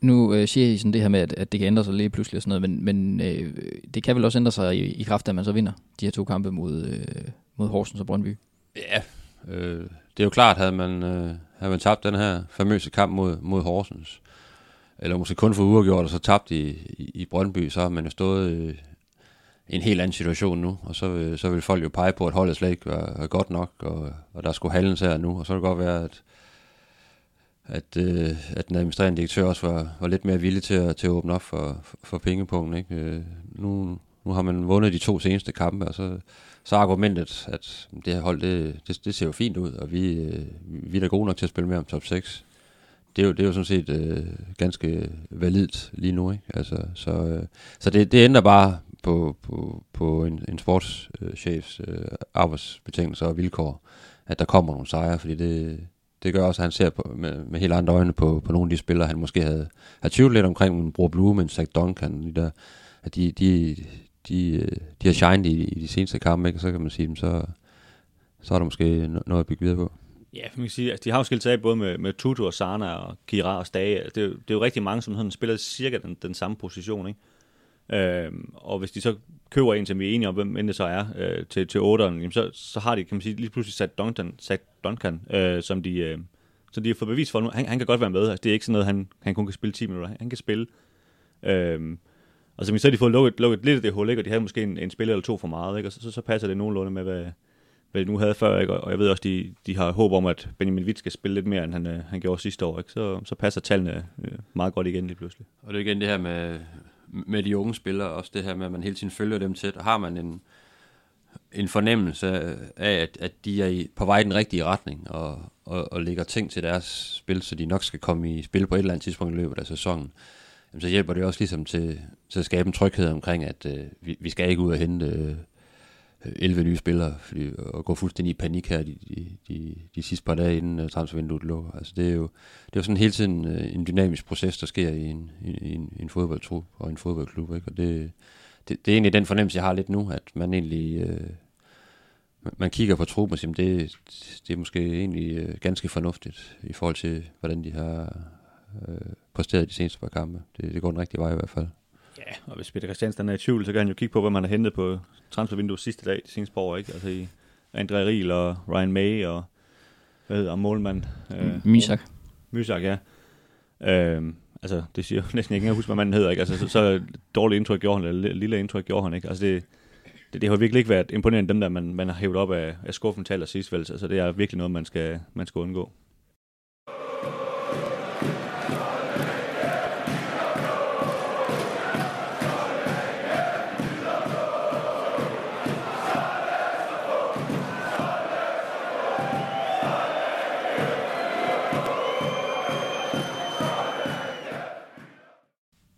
Nu øh, siger I sådan det her med, at, at det kan ændre sig lige pludselig og sådan noget, men, men øh, det kan vel også ændre sig i, i kraft af, at man så vinder de her to kampe mod, øh, mod Horsens og Brøndby? Ja, øh, det er jo klart, havde man, øh, havde man tabt den her famøse kamp mod, mod Horsens, eller måske kun for uafgjort, og så tabt i, i, i Brøndby, så har man jo stået øh, en helt anden situation nu, og så, så vil folk jo pege på, at holdet slet ikke var, var godt nok, og, og der skulle handles her nu, og så kan det godt være, at, at, øh, at den administrerende direktør også var, var lidt mere villig til at, til at åbne op for, for, for pengepunkten. Ikke? Øh, nu, nu har man vundet de to seneste kampe, og så, så er argumentet, at det her hold, det, det, det ser jo fint ud, og vi, øh, vi er da gode nok til at spille med om top 6 det er jo, det er jo sådan set øh, ganske validt lige nu. Ikke? Altså, så øh, så det, det ændrer bare på, på, på en, en sportschefs øh, arbejdsbetingelser og vilkår, at der kommer nogle sejre, fordi det, det gør også, at han ser på, med, med helt andre øjne på, på nogle af de spillere, han måske havde, havde tvivlet lidt omkring, men bruger Blue, men Zach Duncan, de der, at de, de, de, øh, de har shined i, i de seneste kampe, ikke? og så kan man sige, så, så er der måske noget at bygge videre på. Ja, man kan sige, altså, de har jo skilt sig af både med, med Tutu og Sana og Kira og Stage. Altså, det, er det er jo rigtig mange, som sådan spiller cirka den, den samme position, ikke? Øhm, og hvis de så køber en, som vi er enige om, hvem end det så er, øh, til, til 8'eren, jamen så, så har de, kan man sige, lige pludselig sat Duncan, sat Duncan øh, som de, øh, så de har fået bevis for nu. Han, han kan godt være med. Altså, det er ikke sådan noget, han, han kun kan spille 10 minutter. Han, han kan spille. Øhm, og så, så har de fået lukket, lukket lidt af det hul, ikke? og de havde måske en, en spiller eller to for meget, ikke? og så, så, så passer det nogenlunde med, hvad, hvad de nu havde før, ikke? og jeg ved også, de, de har håb om, at Benjamin Witt skal spille lidt mere, end han, øh, han gjorde sidste år, ikke? Så, så passer tallene øh, meget godt igen lige pludselig. Og det er igen det her med, med de unge spillere, også det her med, at man hele tiden følger dem tæt, og har man en, en fornemmelse af, at, at de er i, på vej i den rigtige retning, og, og, og lægger ting til deres spil, så de nok skal komme i spil på et eller andet tidspunkt i løbet af sæsonen, jamen, så hjælper det også ligesom til, til at skabe en tryghed omkring, at øh, vi, vi skal ikke ud og hente øh, 11 nye spillere, fordi, og gå fuldstændig i panik her de, de, de, de sidste par dage, inden uh, transfervinduet lukker. Altså, det er jo det er jo sådan hele tiden uh, en dynamisk proces, der sker i en, i, en, i en fodboldtrup og en fodboldklub. Ikke? Og det, det, det er egentlig den fornemmelse, jeg har lidt nu, at man egentlig... Uh, man kigger på truppen og siger, det, det er måske egentlig uh, ganske fornuftigt i forhold til, hvordan de har uh, præsteret de seneste par kampe. Det, det går den rigtige vej i hvert fald. Ja, og hvis Peter Christiansen er i tvivl, så kan han jo kigge på, hvad man har hentet på transfervinduet sidste dag, de seneste par år, ikke? Altså i André Riel og Ryan May og, hvad hedder målmand? Øh, Misak. Misak, ja. Øh, altså, det siger jo [laughs] næsten ikke, jeg husker, hvad manden hedder, ikke? Altså, så, så dårligt indtryk gjorde han, eller lille indtryk gjorde han, ikke? Altså, det, det, det har virkelig ikke været imponerende, dem der, man, man har hævet op af, af skuffen til allersidst, vel? Altså, det er virkelig noget, man skal, man skal undgå.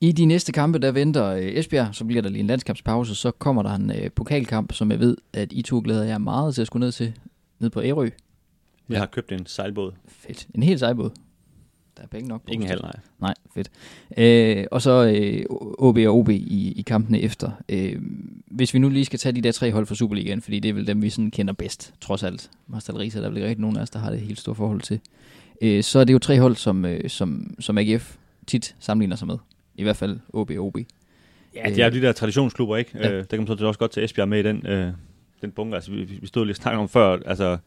I de næste kampe, der venter øh, Esbjerg, så bliver der lige en landskampspause, så kommer der en øh, pokalkamp, som jeg ved, at I to glæder jer meget til at skulle ned til, ned på Ærø. Jeg har købt en sejlbåd. Fedt. En helt sejlbåd. Der er penge nok. Ingen halv, nej. Nej, fedt. Øh, og så øh, OB og OB i, i kampene efter. Øh, hvis vi nu lige skal tage de der tre hold fra Superligaen, fordi det er vel dem, vi sådan kender bedst, trods alt. Marstal Risa, der er vel ikke rigtig nogen af os, der har det helt store forhold til. Øh, så er det jo tre hold, som, øh, som, som AGF tit sammenligner sig med. I hvert fald OB OB. Ja, det er de der traditionsklubber, ikke? Ja. Øh, der kan man så også godt tage Esbjerg med i den, øh, den bunke. Altså, vi, vi stod lige og om før, altså,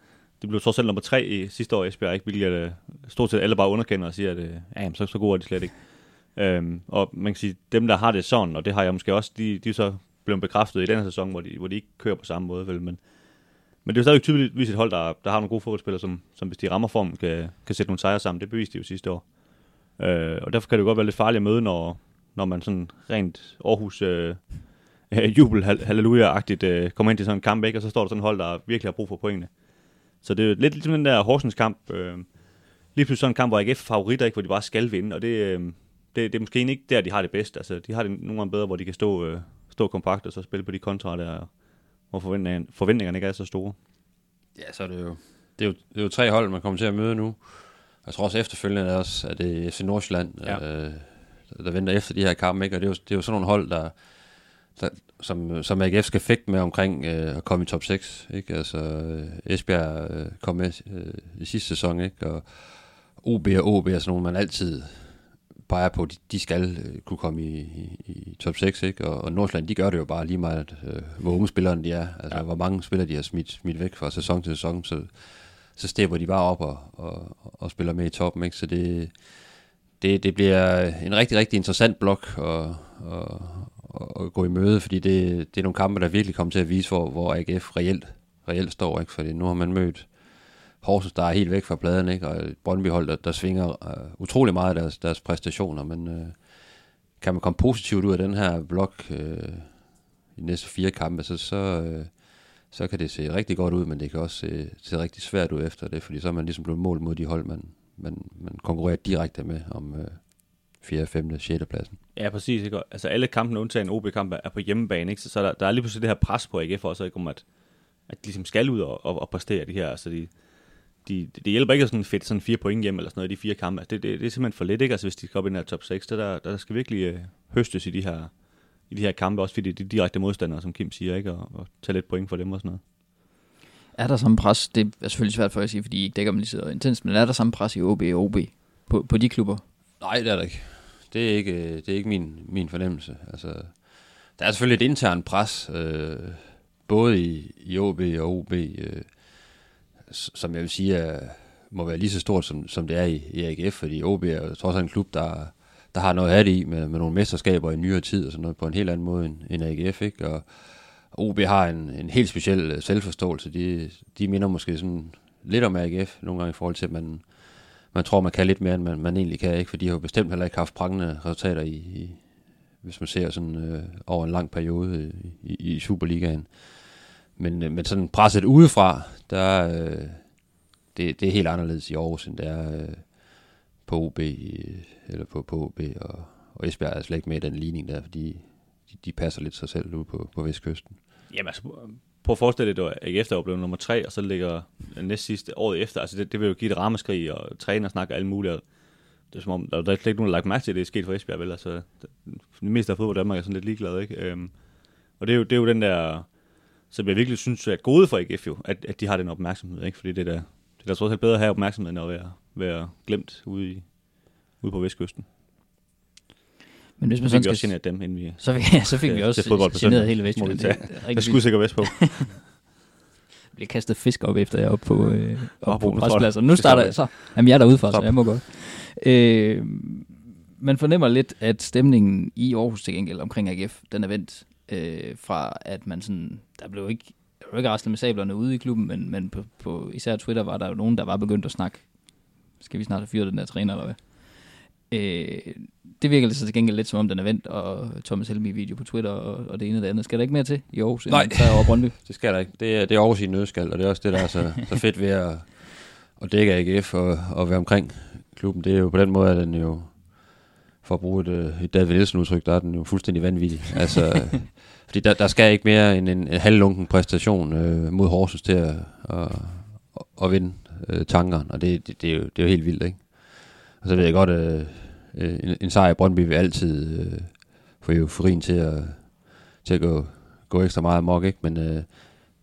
det blev trods alt nummer tre i sidste år Esbjerg, ikke? hvilket øh, stort set alle bare underkender og siger, at øh, ja, så, så gode er de slet ikke. Øhm, og man kan sige, dem der har det sådan, og det har jeg måske også, de, de er så blevet bekræftet i den her sæson, hvor de, hvor de ikke kører på samme måde, vel, men, men det er jo stadig tydeligvis et hold, der, der har nogle gode fodboldspillere, som, som hvis de rammer form, kan, kan sætte nogle sejre sammen. Det beviste de jo sidste år. Øh, og derfor kan det jo godt være lidt farligt at møde, når, når man sådan rent Aarhus øh, øh, [laughs] jubel halleluja-agtigt øh, kommer ind til sådan en kamp, ikke? og så står der sådan et hold, der virkelig har brug for pointene. Så det er lidt ligesom den der Horsens kamp, øh, lige pludselig sådan en kamp, hvor AGF er favoritter, ikke? hvor de bare skal vinde, og det, øh, det, det er måske ikke der, de har det bedst. Altså, de har det nogle gange bedre, hvor de kan stå, øh, stå kompakt og så spille på de kontra der, hvor forventningerne, forventningerne ikke er så store. Ja, så er det jo, det er jo, det er jo tre hold, man kommer til at møde nu. Jeg tror også efterfølgende er også, at det er FC Nordsjælland, ja. øh, der venter efter de her kampe, ikke? og det er, jo, det er jo sådan nogle hold, der, der som, som AGF skal fægte med omkring øh, at komme i top 6. Ikke? Altså, øh, Esbjerg øh, kom med øh, i sidste sæson, ikke? og OB og OB er sådan nogle, man altid peger på, de, de skal øh, kunne komme i, i, i top 6, ikke? Og, og Nordsjælland, de gør det jo bare lige meget, øh, hvor unge spillere de er. Altså, ja. hvor mange spillere de har smidt, smidt væk fra sæson til sæson, så, så stepper de bare op og, og, og spiller med i toppen, ikke? Så det, det, det bliver en rigtig, rigtig interessant blok at, at, at gå i møde, fordi det, det er nogle kampe, der virkelig kommer til at vise, hvor, hvor AGF reelt, reelt står. Ikke? Fordi nu har man mødt Horsens, der er helt væk fra pladen, ikke? og Brøndby hold, der, der svinger uh, utrolig meget af deres, deres præstationer, men uh, kan man komme positivt ud af den her blok uh, i de næste fire kampe, så, så, uh, så kan det se rigtig godt ud, men det kan også se, se rigtig svært ud efter det, fordi så er man ligesom blevet mål mod de hold, man, man, man konkurrerer direkte med om øh, 4., 5., 6. pladsen. Ja, præcis. Ikke? Altså alle kampene undtagen OB-kamp er på hjemmebane, ikke? så, så der, der er lige pludselig det her pres på AGF også, ikke? om at, at de ligesom skal ud og, og, og præstere det her. Altså de, de, det hjælper ikke at sådan fedt sådan fire point hjem eller sådan noget i de fire kampe. Altså det, det, det, er simpelthen for lidt, ikke? Altså hvis de skal op i den her top 6, der, der, der skal virkelig øh, høstes i de her i de her kampe, også fordi det er de direkte modstandere, som Kim siger, ikke? Og, og tage lidt point for dem og sådan noget. Er der samme pres, det er selvfølgelig svært for at sige, fordi I ikke dækker dem lige så intenst, men er der samme pres i OB og OB på, på de klubber? Nej, det er der ikke. Det er ikke, det er ikke min, min fornemmelse. Altså, der er selvfølgelig et internt pres, øh, både i, i OB og OB, øh, som jeg vil sige er, må være lige så stort, som, som det er i, i AGF, fordi OB er jo trods alt en klub, der, der har noget af det i, med, med nogle mesterskaber i nyere tid og sådan noget, på en helt anden måde end, end AGF, ikke? Og OB har en, en helt speciel øh, selvforståelse. De, de minder måske sådan lidt om AGF nogle gange i forhold til, at man, man tror, man kan lidt mere, end man, man egentlig kan, ikke? For de har jo bestemt heller ikke haft prangende resultater i, i hvis man ser sådan øh, over en lang periode øh, i, i Superligaen. Men, øh, men sådan presset udefra, der, øh, det, det er helt anderledes i Aarhus, end det er øh, på OB, øh, eller på, på OB, og, og Esbjerg er slet ikke med i den ligning der, fordi de, de passer lidt sig selv ude på, på Vestkysten. Jamen altså, prøv at forestille dig, at AGF der blev nummer tre, og så ligger næst sidste året efter. Altså, det, det vil jo give et rammeskrig, og træner snakker alle muligt. Det er som om, der, der er slet ikke nogen, der har lagt mærke til, at det er sket for Esbjerg, vel? Altså, det, det meste af fodbold Danmark er sådan lidt ligeglad, ikke? Øhm, og det er, jo, det er jo den der, som jeg virkelig synes er gode for AGF jo, at, at de har den opmærksomhed, ikke? Fordi det der, det er da trods alt bedre at have opmærksomhed, end at være, være glemt ude, i, ude på Vestkysten. Men hvis man Så sådan vi skal... også dem, inden vi... Så, fik, ja, så fik vi til også fodbold generet hele vi Vestjylland. tage. Det er [laughs] skulle sikkert vest på. [laughs] bliver kastet fisk op efter jeg er oppe på, øh, op Op på tror Nu starter jeg så. Jamen, jeg er derude fra, så jeg må godt. Øh, man fornemmer lidt, at stemningen i Aarhus til gengæld omkring AGF, den er vendt øh, fra, at man sådan, der blev ikke, der blev ikke raslet med sablerne ude i klubben, men, men på, på især Twitter var der jo nogen, der var begyndt at snakke, skal vi snart have fyret den der træner, eller hvad? Øh, det virker så til gengæld lidt som om, den er vendt, og Thomas Helmi video på Twitter, og, og det ene og det andet. Skal der ikke mere til i Aarhus, Nej. sejr over Brøndby? [laughs] Det skal der ikke. Det er, det er Aarhus i nødskal, og det er også det, der er så, så fedt ved at, at dække AGF og, og være omkring klubben. Det er jo på den måde, at den jo, for at bruge et, øh, et David Nielsen udtryk, der er den jo fuldstændig vanvittig. Altså, øh, [laughs] fordi der, der skal ikke mere end en, en halvlunken præstation øh, mod Horsens til at, at, at vinde øh, tankeren, og det, det, det, er jo, det er jo helt vildt, ikke? Og så ved jeg godt, øh, øh, en, en sejr i Brøndby vil altid øh, få euforien til at, til at gå, gå ekstra meget amok, ikke? Men, øh,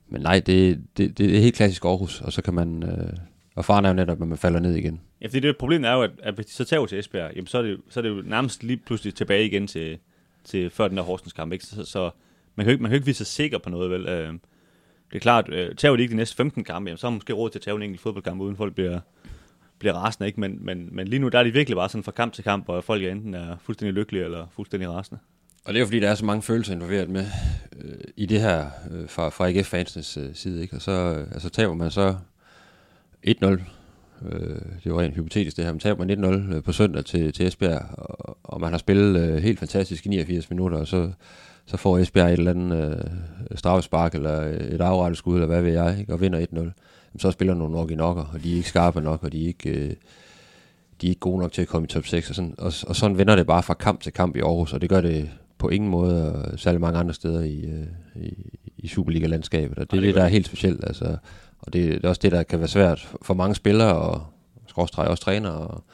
men nej, det, det, det er helt klassisk Aarhus, og så kan man... Øh, og faren er jo netop, at man falder ned igen. Ja, fordi det problemet er jo, at, at hvis de så tager til Esbjerg, jamen, så, er det, så er det jo nærmest lige pludselig tilbage igen til, til før den der Horsens kamp. Ikke? Så, så man, kan jo ikke, man kan jo ikke vise sig sikker på noget, vel? Øh, det er klart, øh, tager de ikke de næste 15 kampe, jamen, så har man måske råd til at tage en enkelt fodboldkamp, uden folk bliver, bliver rasende. Ikke? Men, men, men lige nu der er de virkelig bare sådan fra kamp til kamp, hvor folk enten er fuldstændig lykkelige eller fuldstændig rasende. Og det er jo fordi, der er så mange følelser involveret med øh, i det her øh, fra, fra AGF-fansenes øh, side. Ikke? Og så øh, altså, taber man så 1-0. Øh, det var rent hypotetisk det her, men taber man 1-0 øh, på søndag til, til Esbjerg, og, og man har spillet øh, helt fantastisk i 89 minutter, og så, så får Esbjerg et eller andet øh, straffespark, eller øh, et afrettet skud, eller hvad ved jeg, ikke? og vinder 1-0. Så spiller nogle nok i nokker, og de er ikke skarpe nok, og de er ikke... Øh, de er ikke gode nok til at komme i top 6, og sådan, og, og sådan vender det bare fra kamp til kamp i Aarhus, og det gør det på ingen måde særlig mange andre steder i, øh, i, i Superliga-landskabet, og det er det der er helt specielt, altså, og det, det er også det, der kan være svært for mange spillere, og skråstrej også træner, og,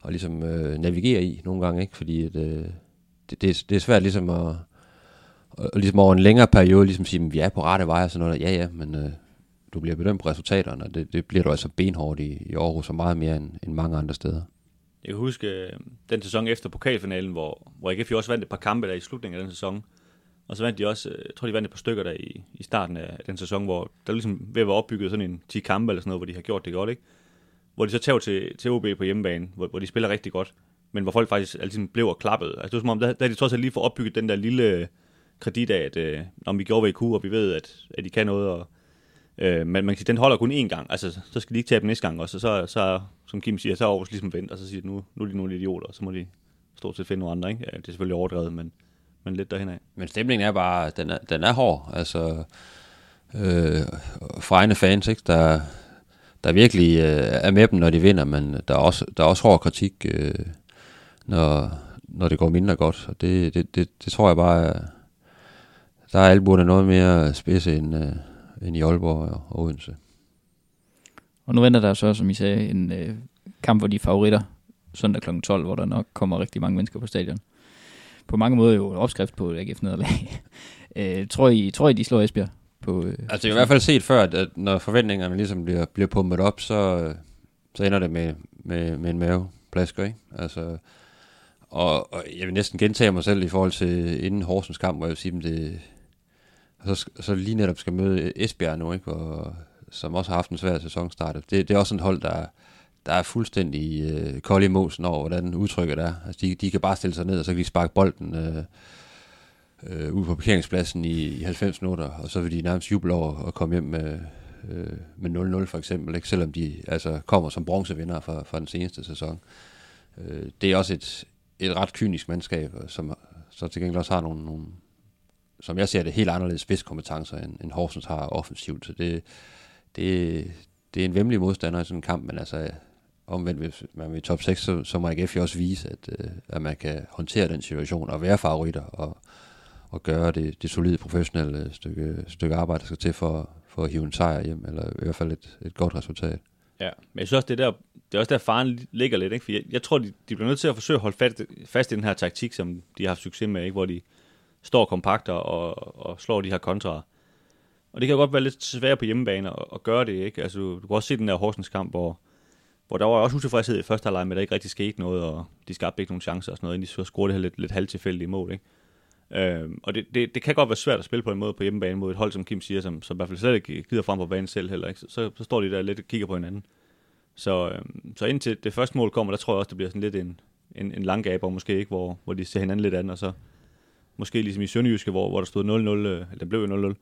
og ligesom øh, navigere i nogle gange, ikke, fordi at, øh, det, det, er, det er svært ligesom at, og ligesom over en længere periode, ligesom sige, at vi er på rette vej og sådan noget, ja ja, men øh, du bliver bedømt på resultaterne, og det, det bliver du altså benhårdt i, i Aarhus, og meget mere end, end mange andre steder. Jeg kan huske øh, den sæson efter pokalfinalen, hvor, hvor AGF jo også vandt et par kampe der i slutningen af den sæson. Og så vandt de også, øh, jeg tror de vandt et par stykker der i, i starten af den sæson, hvor der ligesom ved at være opbygget sådan en 10 kampe eller sådan noget, hvor de har gjort det godt, ikke? Hvor de så tager til, til OB på hjemmebane, hvor, hvor de spiller rigtig godt, men hvor folk faktisk ligesom altid blev og klappet. Altså det var som om, der, der de trods alt lige får opbygget den der lille øh, kredit af, at øh, om vi gjorde, hvad I kunne, og vi ved, at, at de kan noget, og Øh, men man kan sige, den holder kun én gang. Altså, så skal de ikke tabe næste gang også. Og så, så som Kim siger, så er Aarhus ligesom vendt, og så siger de, nu, nu er de nogle idioter, og så må de stort set finde nogle andre. Ikke? Ja, det er selvfølgelig overdrevet, men, men lidt derhen af. Men stemningen er bare, den er, den er hård. Altså, øh, fra egne fans, ikke? Der, der virkelig øh, er med dem, når de vinder, men der er også, der er også hård kritik, øh, når, når det går mindre godt. Og det, det, det, det tror jeg bare, øh, der er albuerne noget mere spids end, øh, end i Aalborg og Odense. Og nu venter der så, som I sagde, en øh, kamp, hvor de er favoritter søndag kl. 12, hvor der nok kommer rigtig mange mennesker på stadion. På mange måder jo en opskrift på AGF nederlag. [laughs] øh, tror, I, tror I, de slår Esbjerg? på... Øh, Altså, jeg har i hvert fald set før, at, at når forventningerne ligesom bliver, bliver pumpet op, så, øh, så ender det med, med, med en maveplasker, ikke? Altså, og, og jeg vil næsten gentage mig selv i forhold til inden Horsens kamp, hvor jeg vil sige, at det, så, så lige netop skal møde Esbjerg nu, ikke? Og, som også har haft en svær sæsonstart. Det, det er også et hold, der, der er fuldstændig øh, kold i mosen over, hvordan udtrykket er. Altså, de, de kan bare stille sig ned, og så kan de sparke bolden øh, øh, ud på parkeringspladsen i, i 90 minutter, og så vil de nærmest juble over at komme hjem med, øh, med 0-0 for eksempel, ikke? selvom de altså, kommer som bronzevinder fra, fra den seneste sæson. Øh, det er også et, et ret kynisk mandskab, som så til gengæld også har nogle, nogle som jeg ser det, helt anderledes spidskompetencer, end, end Horsens har offensivt. Så det, det, det er en vemmelig modstander i sådan en kamp, men altså omvendt, hvis man vil i top 6, så, så må AGF jo også vise, at, øh, at man kan håndtere den situation og være favoritter og, og gøre det, det solide professionelle stykke, stykke arbejde, der skal til for, for at hive en sejr hjem, eller i hvert fald et, et godt resultat. Ja, men jeg synes også, det, der, det er også der, faren ligger lidt. Ikke? For jeg, jeg tror, de, de bliver nødt til at forsøge at holde fast, fast i den her taktik, som de har haft succes med, ikke? hvor de står kompakter og, og slår de her kontra. Og det kan godt være lidt svært på hjemmebane at, at gøre det. Ikke? Altså, du, du kan også se den der Horsens kamp, hvor, hvor der var også utilfredshed i første halvleg, men der ikke rigtig skete noget, og de skabte ikke nogen chancer og sådan noget, inden de så scorede det her lidt, lidt halvtilfældige mål. Ikke? Øhm, og det, det, det, kan godt være svært at spille på en måde på hjemmebane mod et hold, som Kim siger, som, som i hvert fald slet ikke gider frem på banen selv heller. Ikke? Så, så, så står de der lidt og kigger på hinanden. Så, øhm, så indtil det første mål kommer, der tror jeg også, det bliver sådan lidt en, en, en lang gaber, måske ikke, hvor, hvor de ser hinanden lidt an, og så måske ligesom i Sønderjyske, hvor, hvor der stod 0-0, øh, eller den blev jo 0-0,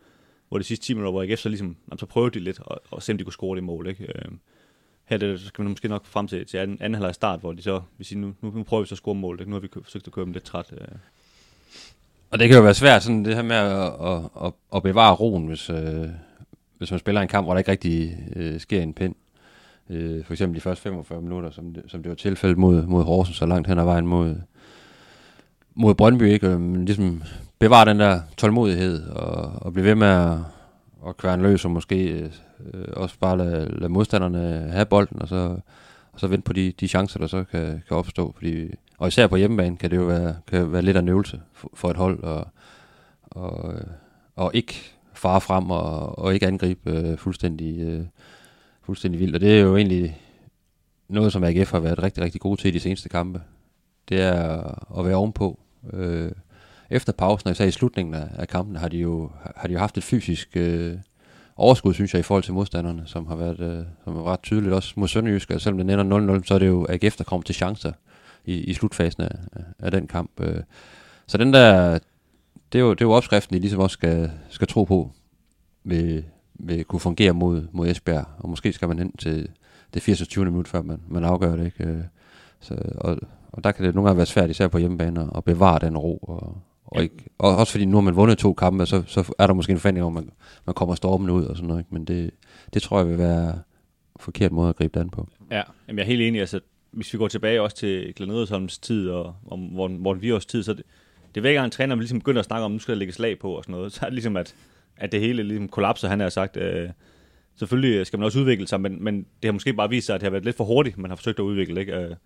hvor de sidste 10 minutter, hvor AGF så ligesom, så prøvede de lidt, og, og se om de kunne score det mål, ikke? Øhm, her det, så kan man måske nok frem til, til anden, anden halvleg start, hvor de så vil sige, nu, nu, nu prøver vi så at score mål, ikke? nu har vi forsøgt at køre dem lidt træt. Øh. Og det kan jo være svært, sådan det her med at, at, at, at bevare roen, hvis, øh, hvis man spiller en kamp, hvor der ikke rigtig øh, sker en pind. Øh, for eksempel de første 45 minutter, som det, som det var tilfældet mod, mod Horsens, så langt hen ad vejen mod, mod Brøndby, ikke? Øh, ligesom bevare den der tålmodighed, og, og blive ved med at, at kværne løs, og måske øh, også bare lade, lade modstanderne have bolden, og så, og så vente på de, de chancer, der så kan, kan opstå. Fordi, og især på hjemmebane kan det jo være, kan være lidt af en øvelse for, for et hold, og, og, og ikke fare frem, og, og ikke angribe øh, fuldstændig, øh, fuldstændig vildt. Og det er jo egentlig noget, som AGF har været rigtig, rigtig gode til i de seneste kampe. Det er at være ovenpå. Øh, efter pausen, og især i slutningen af, af kampen, har de jo, har de jo haft et fysisk øh, overskud, synes jeg, i forhold til modstanderne, som har været, øh, som har været ret tydeligt også mod Sønderjysk. Og selvom det ender 0-0, så er det jo AGF, der kommer til chancer i, i slutfasen af, af den kamp. Øh. Så den der, det er jo, det er jo opskriften, de ligesom også skal, skal tro på, vil, vil kunne fungere mod, mod Esbjerg. Og måske skal man hen til det 80. minut, før man, man afgør det. Ikke? Øh, så, og, og der kan det nogle gange være svært, især på hjemmebane, at bevare den ro. Og, og, ikke, og også fordi nu har man vundet to kampe, så, så er der måske en forventning om, man, man kommer stormende ud og sådan noget. Ikke? Men det, det tror jeg vil være forkert måde at gribe det an på. Ja, Jamen, jeg er helt enig. Altså, hvis vi går tilbage også til Glenn Edersholms tid og om Morten, Morten Viors tid, så det, det er hver gang en træner ligesom begynder at snakke om, nu skal der lægge slag på og sådan noget, [laughs] så er det ligesom, at, at det hele ligesom kollapser, han har sagt. Øh, selvfølgelig skal man også udvikle sig, men, men det har måske bare vist sig, at det har været lidt for hurtigt, man har forsøgt at udvikle. Ikke? Øh,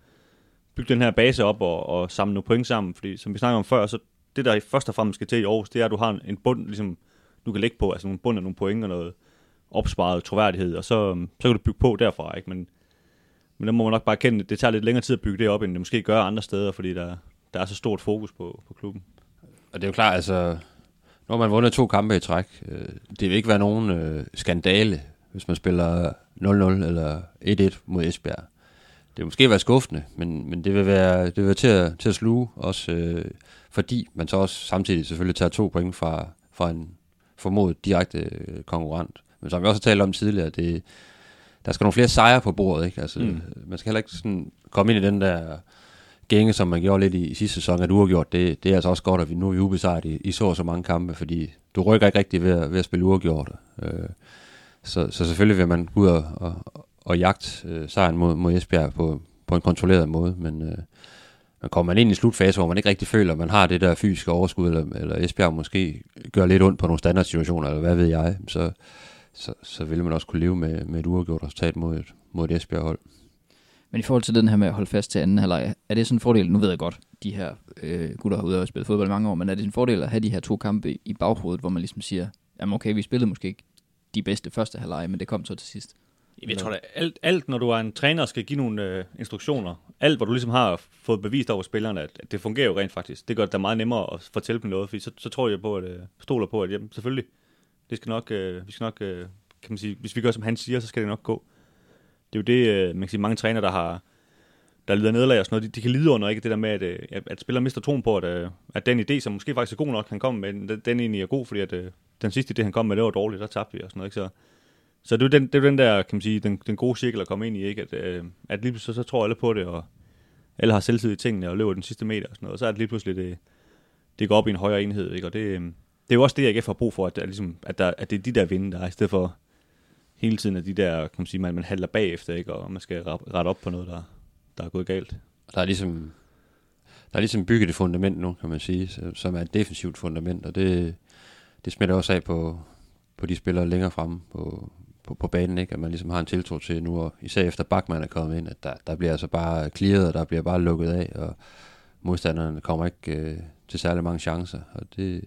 bygge den her base op og, og samle nogle point sammen, fordi som vi snakker om før, så det der først og fremmest skal til i Aarhus, det er, at du har en bund, ligesom, du kan lægge på, altså nogle bund af nogle point og noget opsparet troværdighed, og så, øhm, så kan du bygge på derfra, ikke? Men, men der må man nok bare kende, det tager lidt længere tid at bygge det op, end det måske gør andre steder, fordi der, der er så stort fokus på, på klubben. Og det er jo klart, altså, når man vundet to kampe i træk, øh, det vil ikke være nogen øh, skandale, hvis man spiller 0-0 eller 1-1 mod Esbjerg. Det vil måske være skuffende, men, men det vil være, det vil være til, at, til at sluge, også øh, fordi man så også samtidig selvfølgelig tager to point fra, fra en formodet direkte øh, konkurrent. Men som vi også har talt om tidligere, det, der skal nogle flere sejre på bordet. Ikke? Altså, mm. Man skal heller ikke sådan komme ind i den der gænge, som man gjorde lidt i, i sidste sæson, at uafgjort, det, det er altså også godt, at vi nu er ubesejret i, i så og så mange kampe, fordi du rykker ikke rigtig ved, at, ved at spille uafgjort. Øh, så, så selvfølgelig vil man gå ud og, og, og jagte øh, sejren mod, mod Esbjerg på, på en kontrolleret måde, men øh, man kommer man ind i slutfase, hvor man ikke rigtig føler, at man har det der fysiske overskud, eller, eller Esbjerg måske gør lidt ondt på nogle standardsituationer, eller hvad ved jeg, så, så, så vil man også kunne leve med, med et uafgjort resultat mod et, mod et Esbjerg-hold. Men i forhold til den her med at holde fast til anden halvleg, er det sådan en fordel, nu ved jeg godt, de her øh, gutter har ude og spillet fodbold i mange år, men er det en fordel at have de her to kampe i baghovedet, hvor man ligesom siger, jamen okay, vi spillede måske ikke de bedste første halvleg, men det kom så til sidst. Jeg tror da, alt, alt når du er en træner skal give nogle øh, instruktioner, alt hvor du ligesom har fået bevist over spillerne, at, at det fungerer jo rent faktisk. Det gør det da meget nemmere at fortælle dem noget, fordi så, så tror jeg på, at øh, stoler på, at jamen, selvfølgelig, det skal nok, øh, vi skal nok, øh, kan man sige, hvis vi gør som han siger, så skal det nok gå. Det er jo det, øh, man kan sige, mange træner, der har, der lider nederlag og sådan noget, de, de kan lide under ikke det der med, at, øh, at, at spillere mister troen på, at, øh, at den idé, som måske faktisk er god nok, han kommer med, den, den egentlig er god, fordi at, øh, den sidste idé, han kom med, det var dårligt, der tabte vi og sådan noget, ikke? Så, så det er den, det er den der, kan man sige, den, den gode cirkel at komme ind i, ikke? At, øh, at lige pludselig så, så tror alle på det, og alle har selvtid i tingene og løber den sidste meter og sådan noget, og så er det lige pludselig, det, det går op i en højere enhed, ikke? Og det, øh, det er jo også det, jeg har brug for, at, at, ligesom, at, der, at det er de der vinde, der er, i stedet for hele tiden at de der, kan man sige, man, man handler bagefter, ikke? Og man skal rette op på noget, der, der er gået galt. Der er ligesom, der er ligesom bygget et fundament nu, kan man sige, som er et defensivt fundament, og det, det smitter også af på, på de spillere længere fremme på, på, på banen, ikke? at man ligesom har en tiltro til nu, og især efter Bachmann er kommet ind, at der, der bliver altså bare clearet, og der bliver bare lukket af, og modstanderne kommer ikke øh, til særlig mange chancer, og det,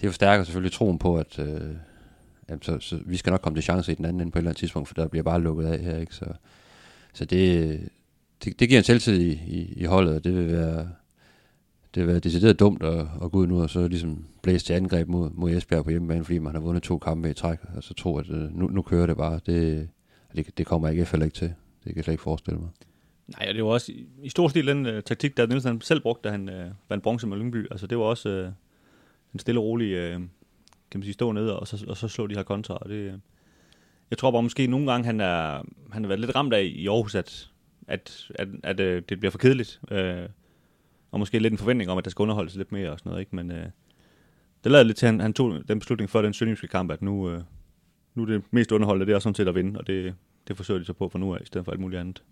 det forstærker selvfølgelig troen på, at, øh, jamen, så, så vi skal nok komme til chancer i den anden ende på et eller andet tidspunkt, for der bliver bare lukket af her, ikke? Så, så det, det, det giver en selvtid i, i, i holdet, og det vil være, det vil være decideret dumt at, at gå ud nu og så ligesom blæse til angreb mod, mod Esbjerg på hjemmebane, fordi man har vundet to kampe i træk, og så tro, at øh, nu, nu kører det bare. Det, det, det kommer ikke heller ikke til. Det kan jeg slet ikke forestille mig. Nej, og det var også i, i stor stil den uh, taktik, der Nielsen selv brugte, da han uh, vandt bronze med Lyngby. Altså det var også uh, en stille og rolig, uh, kan man sige, stå ned og så, og så slå de her kontra. Og det, uh, jeg tror bare måske nogle gange, han, er, han har været lidt ramt af i Aarhus, at, at, at, at uh, det bliver for kedeligt. Uh, og måske lidt en forventning om, at der skal underholdes lidt mere og sådan noget, ikke? Men øh, det lader lidt til, at han, han tog den beslutning før den sønderjyske kamp, at nu, øh, nu er det mest underholdende, det er sådan set at vinde, og det, det forsøger de så på for nu af, i stedet for alt muligt andet.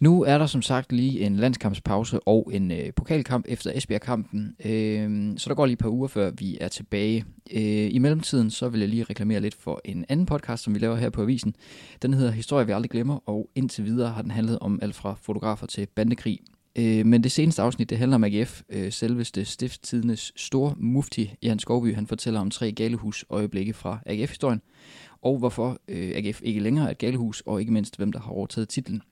Nu er der som sagt lige en landskampspause og en øh, pokalkamp efter Esbjerg-kampen, øh, så der går lige et par uger før vi er tilbage. Øh, I mellemtiden så vil jeg lige reklamere lidt for en anden podcast, som vi laver her på Avisen. Den hedder Historie vi aldrig glemmer, og indtil videre har den handlet om alt fra fotografer til bandekrig. Øh, men det seneste afsnit, det handler om AGF. Øh, selveste stiftstidenes store mufti, Jan Skovby, han fortæller om tre galehus øjeblikke fra AGF-historien, og hvorfor øh, AGF ikke længere er et galehus, og ikke mindst, hvem der har overtaget titlen.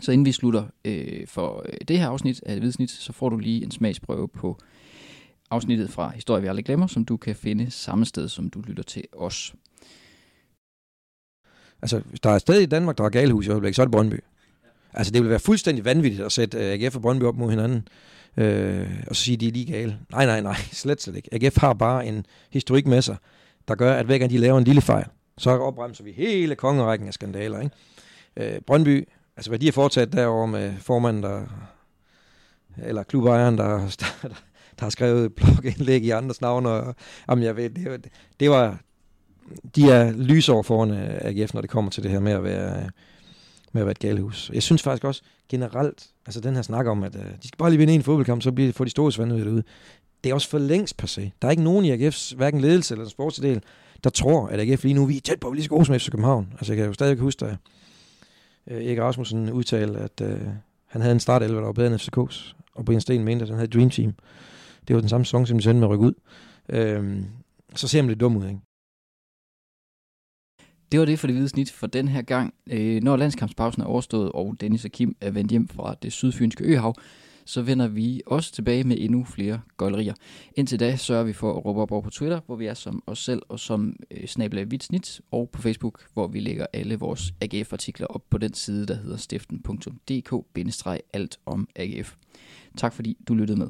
Så inden vi slutter øh, for øh, det her afsnit af vidsnit, så får du lige en smagsprøve på afsnittet fra Historie, vi aldrig glemmer, som du kan finde samme sted, som du lytter til os. Altså, hvis der er et sted i Danmark, der er galehus i øjeblikket, så er det Brøndby. Altså, det ville være fuldstændig vanvittigt at sætte øh, AGF og Brøndby op mod hinanden, øh, og så sige, at de er lige gale. Nej, nej, nej, [laughs] slet slet ikke. AGF har bare en historik med sig, der gør, at hver gang de laver en lille fejl, så opbremser vi hele kongerækken af skandaler. Ikke? Øh, Brøndby, altså hvad de har foretaget derovre med formanden, der, eller klubejeren, der, [laughs] der, der har skrevet blogindlæg i andres navn, og jamen, jeg ved, det, det var, de er lysår foran øh, AGF, når det kommer til det her med at være med at være et galehus. Jeg synes faktisk også generelt, altså den her snak om, at øh, de skal bare lige vinde en fodboldkamp, så bliver, får de store svandhed ud. Det er også for længst passé. Der er ikke nogen i AGF's, hverken ledelse eller sportsdel, der tror, at AGF lige nu, vi er tæt på at lige så gode som FC København. Altså jeg kan jo stadig huske, at øh, Erik Rasmussen udtalte, at øh, han havde en startelver, der var bedre end FCK's, og Brian Sten mente, at han havde dream team. Det var den samme sæson, som de sendte med at rykke ud. Øh, så ser man lidt dum ud, ikke? Det var det for det hvide snit for den her gang. Øh, når landskampspausen er overstået, og Dennis og Kim er vendt hjem fra det sydfynske øhav, så vender vi også tilbage med endnu flere gøjlerier. Indtil da sørger vi for at råbe op over på Twitter, hvor vi er som os selv og som øh, snabler snit, og på Facebook, hvor vi lægger alle vores AGF-artikler op på den side, der hedder stiften.dk-alt om AGF. Tak fordi du lyttede med.